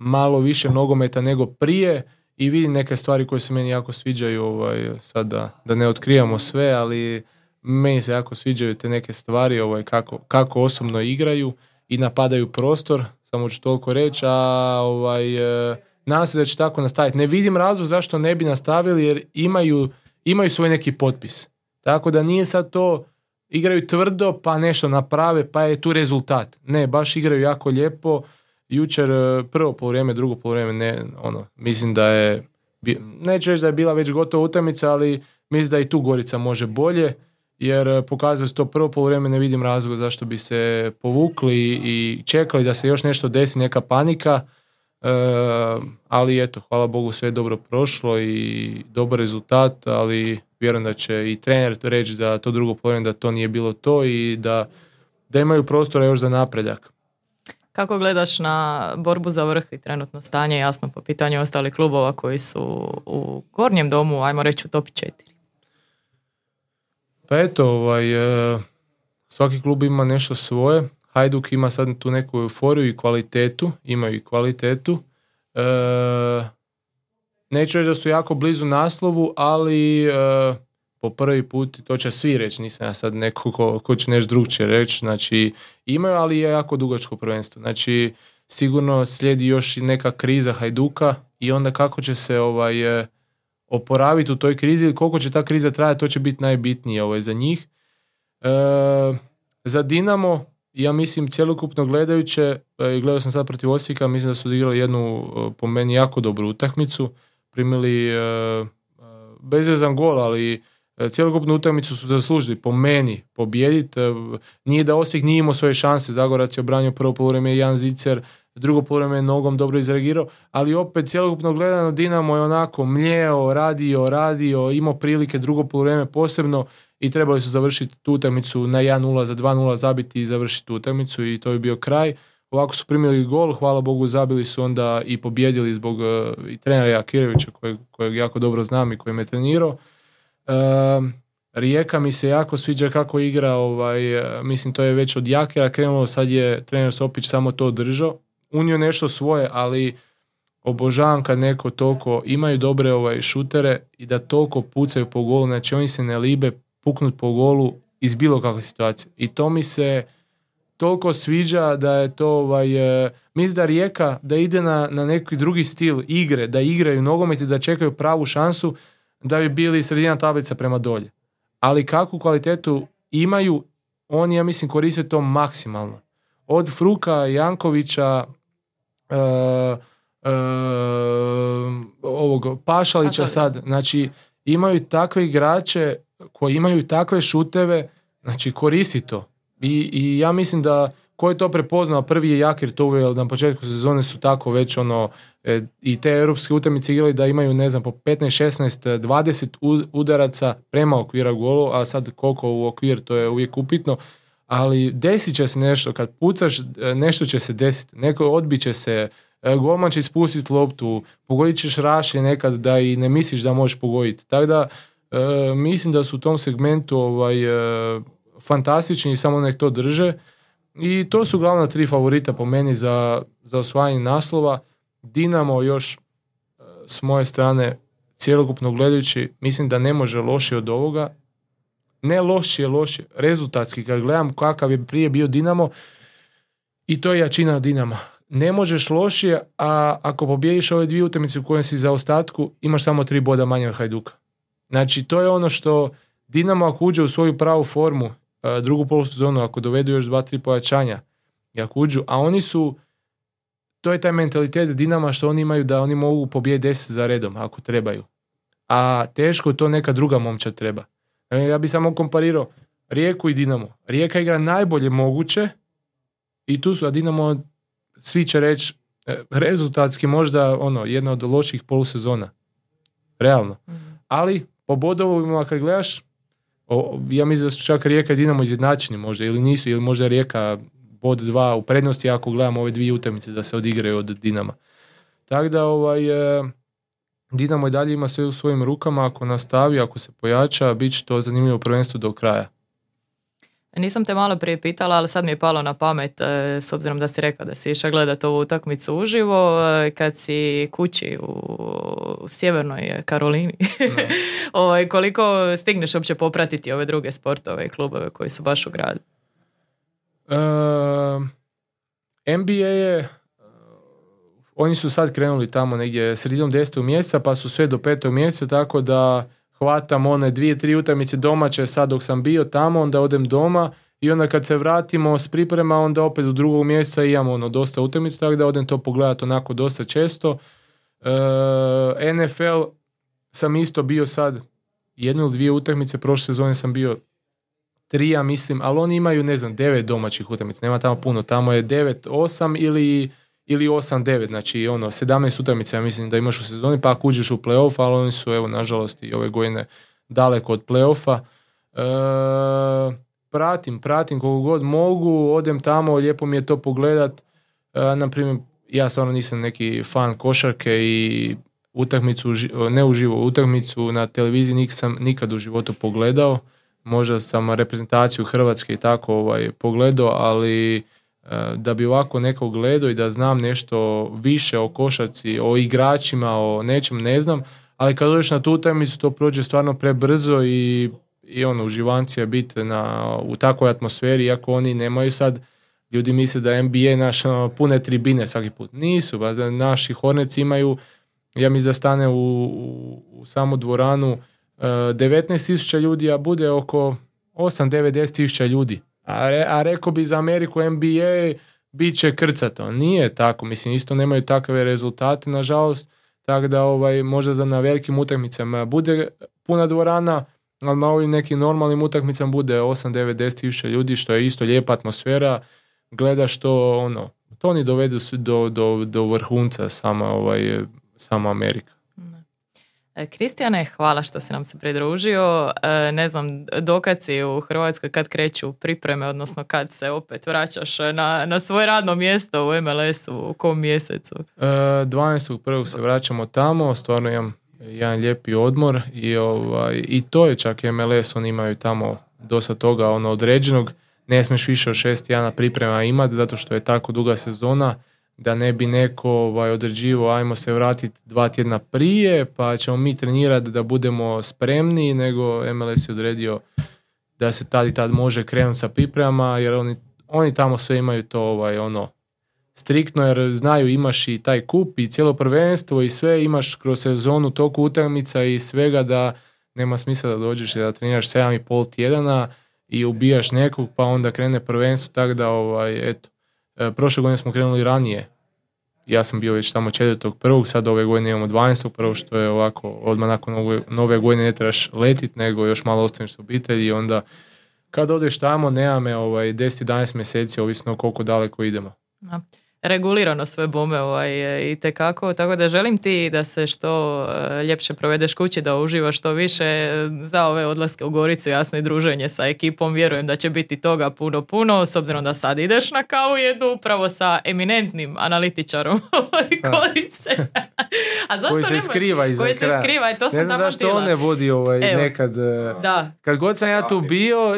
malo više nogometa nego prije i vidim neke stvari koje se meni jako sviđaju, ovaj, sad da, ne otkrivamo sve, ali meni se jako sviđaju te neke stvari, ovaj, kako, kako osobno igraju i napadaju prostor, samo ću toliko reći, a ovaj, e, nadam se da će tako nastaviti. Ne vidim razlog zašto ne bi nastavili jer imaju, imaju svoj neki potpis. Tako da nije sad to igraju tvrdo pa nešto naprave pa je tu rezultat. Ne, baš igraju jako lijepo jučer e, prvo vrijeme, drugo vrijeme, ne, ono, mislim da je, neću reći da je bila već gotova utakmica, ali mislim da i tu Gorica može bolje, jer e, pokazuje se to prvo vrijeme, ne vidim razloga zašto bi se povukli i čekali da se još nešto desi, neka panika, e, ali eto, hvala Bogu sve je dobro prošlo i dobar rezultat, ali vjerujem da će i trener reći da to drugo vrijeme da to nije bilo to i da, da imaju prostora još za napredak. Kako gledaš na borbu za vrh i trenutno stanje, jasno po pitanju ostalih klubova koji su u gornjem domu, ajmo reći u top 4? Pa eto, ovaj, e, svaki klub ima nešto svoje. Hajduk ima sad tu neku euforiju i kvalitetu, imaju i kvalitetu. E, neću reći da su jako blizu naslovu, ali e, po prvi put, to će svi reći, nisam ja sad neko ko, ko će nešto drugčije reći, znači imaju, ali je jako dugačko prvenstvo. Znači sigurno slijedi još i neka kriza Hajduka i onda kako će se ovaj, e, oporaviti u toj krizi ili koliko će ta kriza trajati, to će biti najbitnije ovaj, za njih. E, za Dinamo, ja mislim cjelokupno gledajuće, e, gledao sam sad protiv Osijeka, mislim da su odigrali jednu po meni jako dobru utakmicu, primili e, bezvezan gol, ali E, cjelokupnu utakmicu su zaslužili po meni pobijediti. E, nije da Osijek nije imao svoje šanse, Zagorac je obranio prvo poluvreme Jan Zicer, drugo poluvreme je nogom dobro izreagirao, ali opet cjelokupno gledano Dinamo je onako mljeo, radio, radio, imao prilike drugo poluvreme posebno i trebali su završiti tu utakmicu na 1-0 za 2-0 zabiti i završiti tu utakmicu i to je bio kraj. Ovako su primili gol, hvala Bogu zabili su onda i pobjedili zbog uh, i trenera Jakirevića kojeg, kojeg jako dobro znam i koji me trenirao. Rijeka mi se jako sviđa kako igra, ovaj, e, mislim to je već od Jakera krenulo, sad je trener Sopić samo to držao. Unio nešto svoje, ali obožavam kad neko toliko imaju dobre ovaj, šutere i da toliko pucaju po golu, znači oni se ne libe puknut po golu iz bilo kakve situacije. I to mi se toliko sviđa da je to, ovaj, e, mislim da Rijeka da ide na, na neki drugi stil igre, da igraju nogomet i da čekaju pravu šansu, da bi bili sredina tablica prema dolje. Ali kakvu kvalitetu imaju, oni ja mislim koriste to maksimalno. Od Fruka, Jankovića, uh, uh, ovog Pašalića sad, znači imaju takve igrače koji imaju takve šuteve, znači koristi to. I, i ja mislim da ko je to prepoznao, prvi je Jakir to uveo, na početku sezone su tako već ono, e, i te europske utakmice igrali da imaju, ne znam, po 15, 16, 20 udaraca prema okvira golu, a sad koliko u okvir, to je uvijek upitno, ali desit će se nešto, kad pucaš, e, nešto će se desiti, neko odbit će se, e, golman će ispustiti loptu, pogodit ćeš rašlje nekad da i ne misliš da možeš pogoditi. Tako da, mislim da su u tom segmentu ovaj, fantastični i samo nek to drže. I to su glavna tri favorita po meni za, za osvajanje naslova. Dinamo još e, s moje strane cjelokupno gledajući mislim da ne može lošije od ovoga. Ne lošije, lošije. Rezultatski kad gledam kakav je prije bio Dinamo i to je jačina Dinama. Ne možeš lošije, a ako pobijediš ove dvije utakmice u kojem si za ostatku, imaš samo tri boda manje od Hajduka. Znači, to je ono što Dinamo ako uđe u svoju pravu formu drugu polusezonu, ako dovedu još dva, tri pojačanja i ako uđu, a oni su, to je taj mentalitet Dinama što oni imaju da oni mogu pobijediti deset za redom ako trebaju. A teško to neka druga momča treba. E, ja bi samo komparirao Rijeku i Dinamo. Rijeka igra najbolje moguće i tu su, a Dinamo svi će reći e, rezultatski možda ono, jedna od loših polusezona. Realno. Mhm. Ali po bodovima kad gledaš, o, ja mislim da su čak Rijeka i Dinamo izjednačeni možda, ili nisu, ili možda je Rijeka bod dva u prednosti ako gledamo ove dvije utakmice da se odigraju od Dinama. Tako da ovaj, e, Dinamo i dalje ima sve u svojim rukama, ako nastavi, ako se pojača, bit će to zanimljivo prvenstvo do kraja. Nisam te malo prije pitala, ali sad mi je palo na pamet, e, s obzirom da si rekao da si išao gledati ovu utakmicu uživo, e, kad si kući u sjevernoj Karolini. [LAUGHS] ovaj, koliko stigneš uopće popratiti ove druge sportove i klubove koji su baš u gradu? E, NBA je oni su sad krenuli tamo negdje sredinom 10. mjeseca pa su sve do 5. mjeseca tako da hvatam one dvije, tri utakmice domaće sad dok sam bio tamo, onda odem doma i onda kad se vratimo s priprema onda opet u drugog mjeseca imamo ono dosta utakmica tako da odem to pogledati onako dosta često. E, NFL sam isto bio sad jednu ili dvije utakmice, prošle sezone sam bio tri, ja mislim, ali oni imaju, ne znam, devet domaćih utakmica, nema tamo puno, tamo je devet, osam ili ili 8-9, znači ono, 17 utakmica ja mislim da imaš u sezoni, pa ako uđeš u playoff, ali oni su evo nažalost i ove godine daleko od playoffa. E, pratim, pratim koliko god mogu, odem tamo, lijepo mi je to pogledat. E, na primjer, ja stvarno nisam neki fan košarke i utakmicu, ne uživo, utakmicu na televiziji nisam nikad u životu pogledao. Možda sam reprezentaciju Hrvatske i tako ovaj, pogledao, ali E, da bi ovako neko gledao i da znam nešto više o košarci, o igračima, o nečem ne znam, ali kad dođeš na tu utakmicu to prođe stvarno prebrzo i, i ono, uživancija biti na, u takvoj atmosferi, iako oni nemaju sad, ljudi misle da NBA naš ono, pune tribine svaki put. Nisu, ba, naši Horneci imaju, ja mislim da stane u, u, u samu dvoranu 19.000 ljudi, a bude oko 8-9 tisuća ljudi. A, re, a rekao bi za Ameriku NBA bit će krcato. Nije tako, mislim isto nemaju takve rezultate nažalost, tako da ovaj, možda za na velikim utakmicama bude puna dvorana, ali na ovim nekim normalnim utakmicama bude 8, 9, 10 tisuća ljudi, što je isto lijepa atmosfera, gleda što ono, to oni dovedu do, do, do vrhunca sama, ovaj, sama Amerika. E, Kristijane, hvala što si nam se pridružio. E, ne znam, dokad si u Hrvatskoj, kad kreću pripreme, odnosno kad se opet vraćaš na, na svoje radno mjesto u MLS-u, u kom mjesecu? 12.1. E, se vraćamo tamo, stvarno imam jedan lijepi odmor i, ovaj, i to je čak MLS, oni imaju tamo dosta toga ono određenog. Ne smiješ više od šest tjedana priprema imati zato što je tako duga sezona da ne bi neko ovaj, određivo ajmo se vratiti dva tjedna prije pa ćemo mi trenirati da budemo spremni nego MLS je odredio da se tad i tad može krenuti sa pripremama jer oni, oni tamo sve imaju to ovaj, ono striktno jer znaju imaš i taj kup i cijelo prvenstvo i sve imaš kroz sezonu toku utakmica i svega da nema smisla da dođeš da treniraš 7,5 tjedana i ubijaš nekog pa onda krene prvenstvo tako da ovaj, eto prošle godine smo krenuli ranije. Ja sam bio već tamo prvog, sad ove godine imamo 12. prvo što je ovako, odmah nakon nove, nove godine ne trebaš letit, nego još malo ostaneš u obitelji i onda kad odeš tamo nema me ovaj, 10-11 mjeseci, ovisno koliko daleko idemo regulirano sve bome ovaj, i tekako, tako da želim ti da se što e, ljepše provedeš kući, da uživaš što više e, za ove odlaske u Goricu, jasno i druženje sa ekipom, vjerujem da će biti toga puno, puno, s obzirom da sad ideš na kavu jedu upravo sa eminentnim analitičarom [LAUGHS] Gorice. A zašto koji se skriva iza Koji se skriva, i to sam ne znam zašto on ne vodi ovaj nekad. E, da. Kad god sam ja tu bio,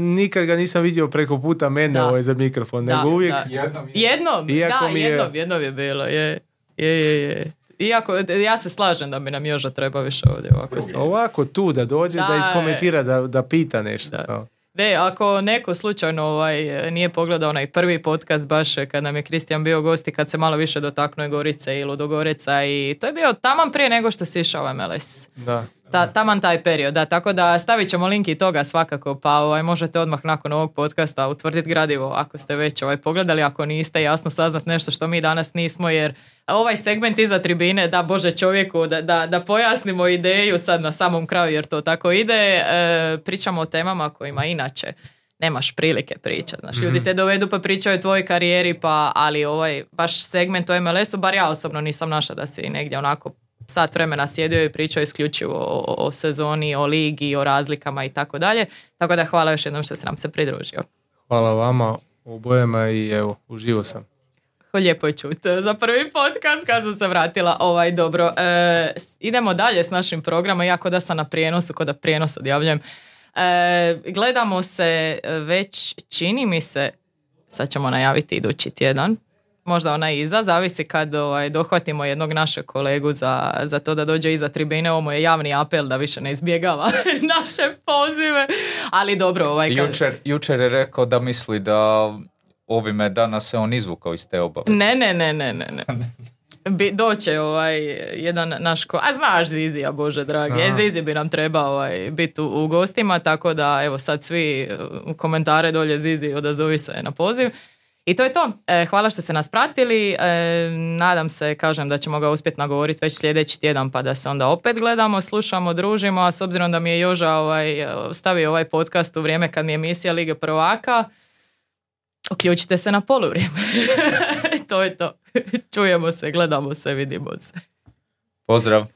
nikad ga nisam vidio preko puta mene ovaj za mikrofon, nego uvijek... Jednom, jednom da, mi je... jednom, jednom je bilo, je, je, je, je. Iako, ja se slažem da mi nam Joža treba više ovdje ovako. Ovako tu, da dođe, da, da iskomentira, da, da pita nešto. Da. Ne, ako neko slučajno ovaj, nije pogledao onaj prvi podcast baš kad nam je Kristijan bio gosti, kad se malo više dotaknuo Gorice i Ludogoreca i to je bio taman prije nego što si išao MLS. Da. Ta, taman taj period, da, tako da stavit ćemo link i toga svakako, pa ovaj, možete odmah nakon ovog podcasta utvrditi gradivo ako ste već ovaj, pogledali, ako niste jasno saznat nešto što mi danas nismo, jer ovaj segment iza tribine, da Bože čovjeku, da, da, da pojasnimo ideju sad na samom kraju jer to tako ide, e, pričamo o temama kojima inače nemaš prilike pričati. Znaš, ljudi te dovedu pa pričaju o tvojoj karijeri, pa, ali ovaj baš segment o MLS-u, bar ja osobno nisam naša da si negdje onako sat vremena sjedio i pričao isključivo o, o sezoni, o ligi, o razlikama i tako dalje. Tako da hvala još jednom što si nam se pridružio. Hvala vama obojema i evo, uživo sam. Lijepo je čuti. Za prvi podcast kad sam se vratila. Ovaj, dobro. E, idemo dalje s našim programom. Ja da sam na prijenosu, kod da prijenos odjavljujem. E, gledamo se već, čini mi se, sad ćemo najaviti idući tjedan, možda ona iza, zavisi kad ovaj, dohvatimo jednog našeg kolegu za, za to da dođe iza tribine, ovo je javni apel da više ne izbjegava [LAUGHS] naše pozive, ali dobro. Ovaj, kad... jučer, jučer je rekao da misli da ovime danas se on izvukao iz te obaveze. Ne, ne, ne, ne, ne. ne. [LAUGHS] Bi, doće ovaj jedan naš ko... A znaš Zizija, Bože dragi. E, Zizi bi nam trebao ovaj, biti u, u, gostima, tako da evo sad svi u komentare dolje Zizi odazovi se na poziv. I to je to. E, hvala što ste nas pratili. E, nadam se, kažem, da ćemo ga uspjeti nagovoriti već sljedeći tjedan pa da se onda opet gledamo, slušamo, družimo. A s obzirom da mi je Joža ovaj, stavio ovaj podcast u vrijeme kad mi je emisija Lige prvaka, uključite se na poluvrijeme. [LAUGHS] to je to. Čujemo se, gledamo se, vidimo se. Pozdrav.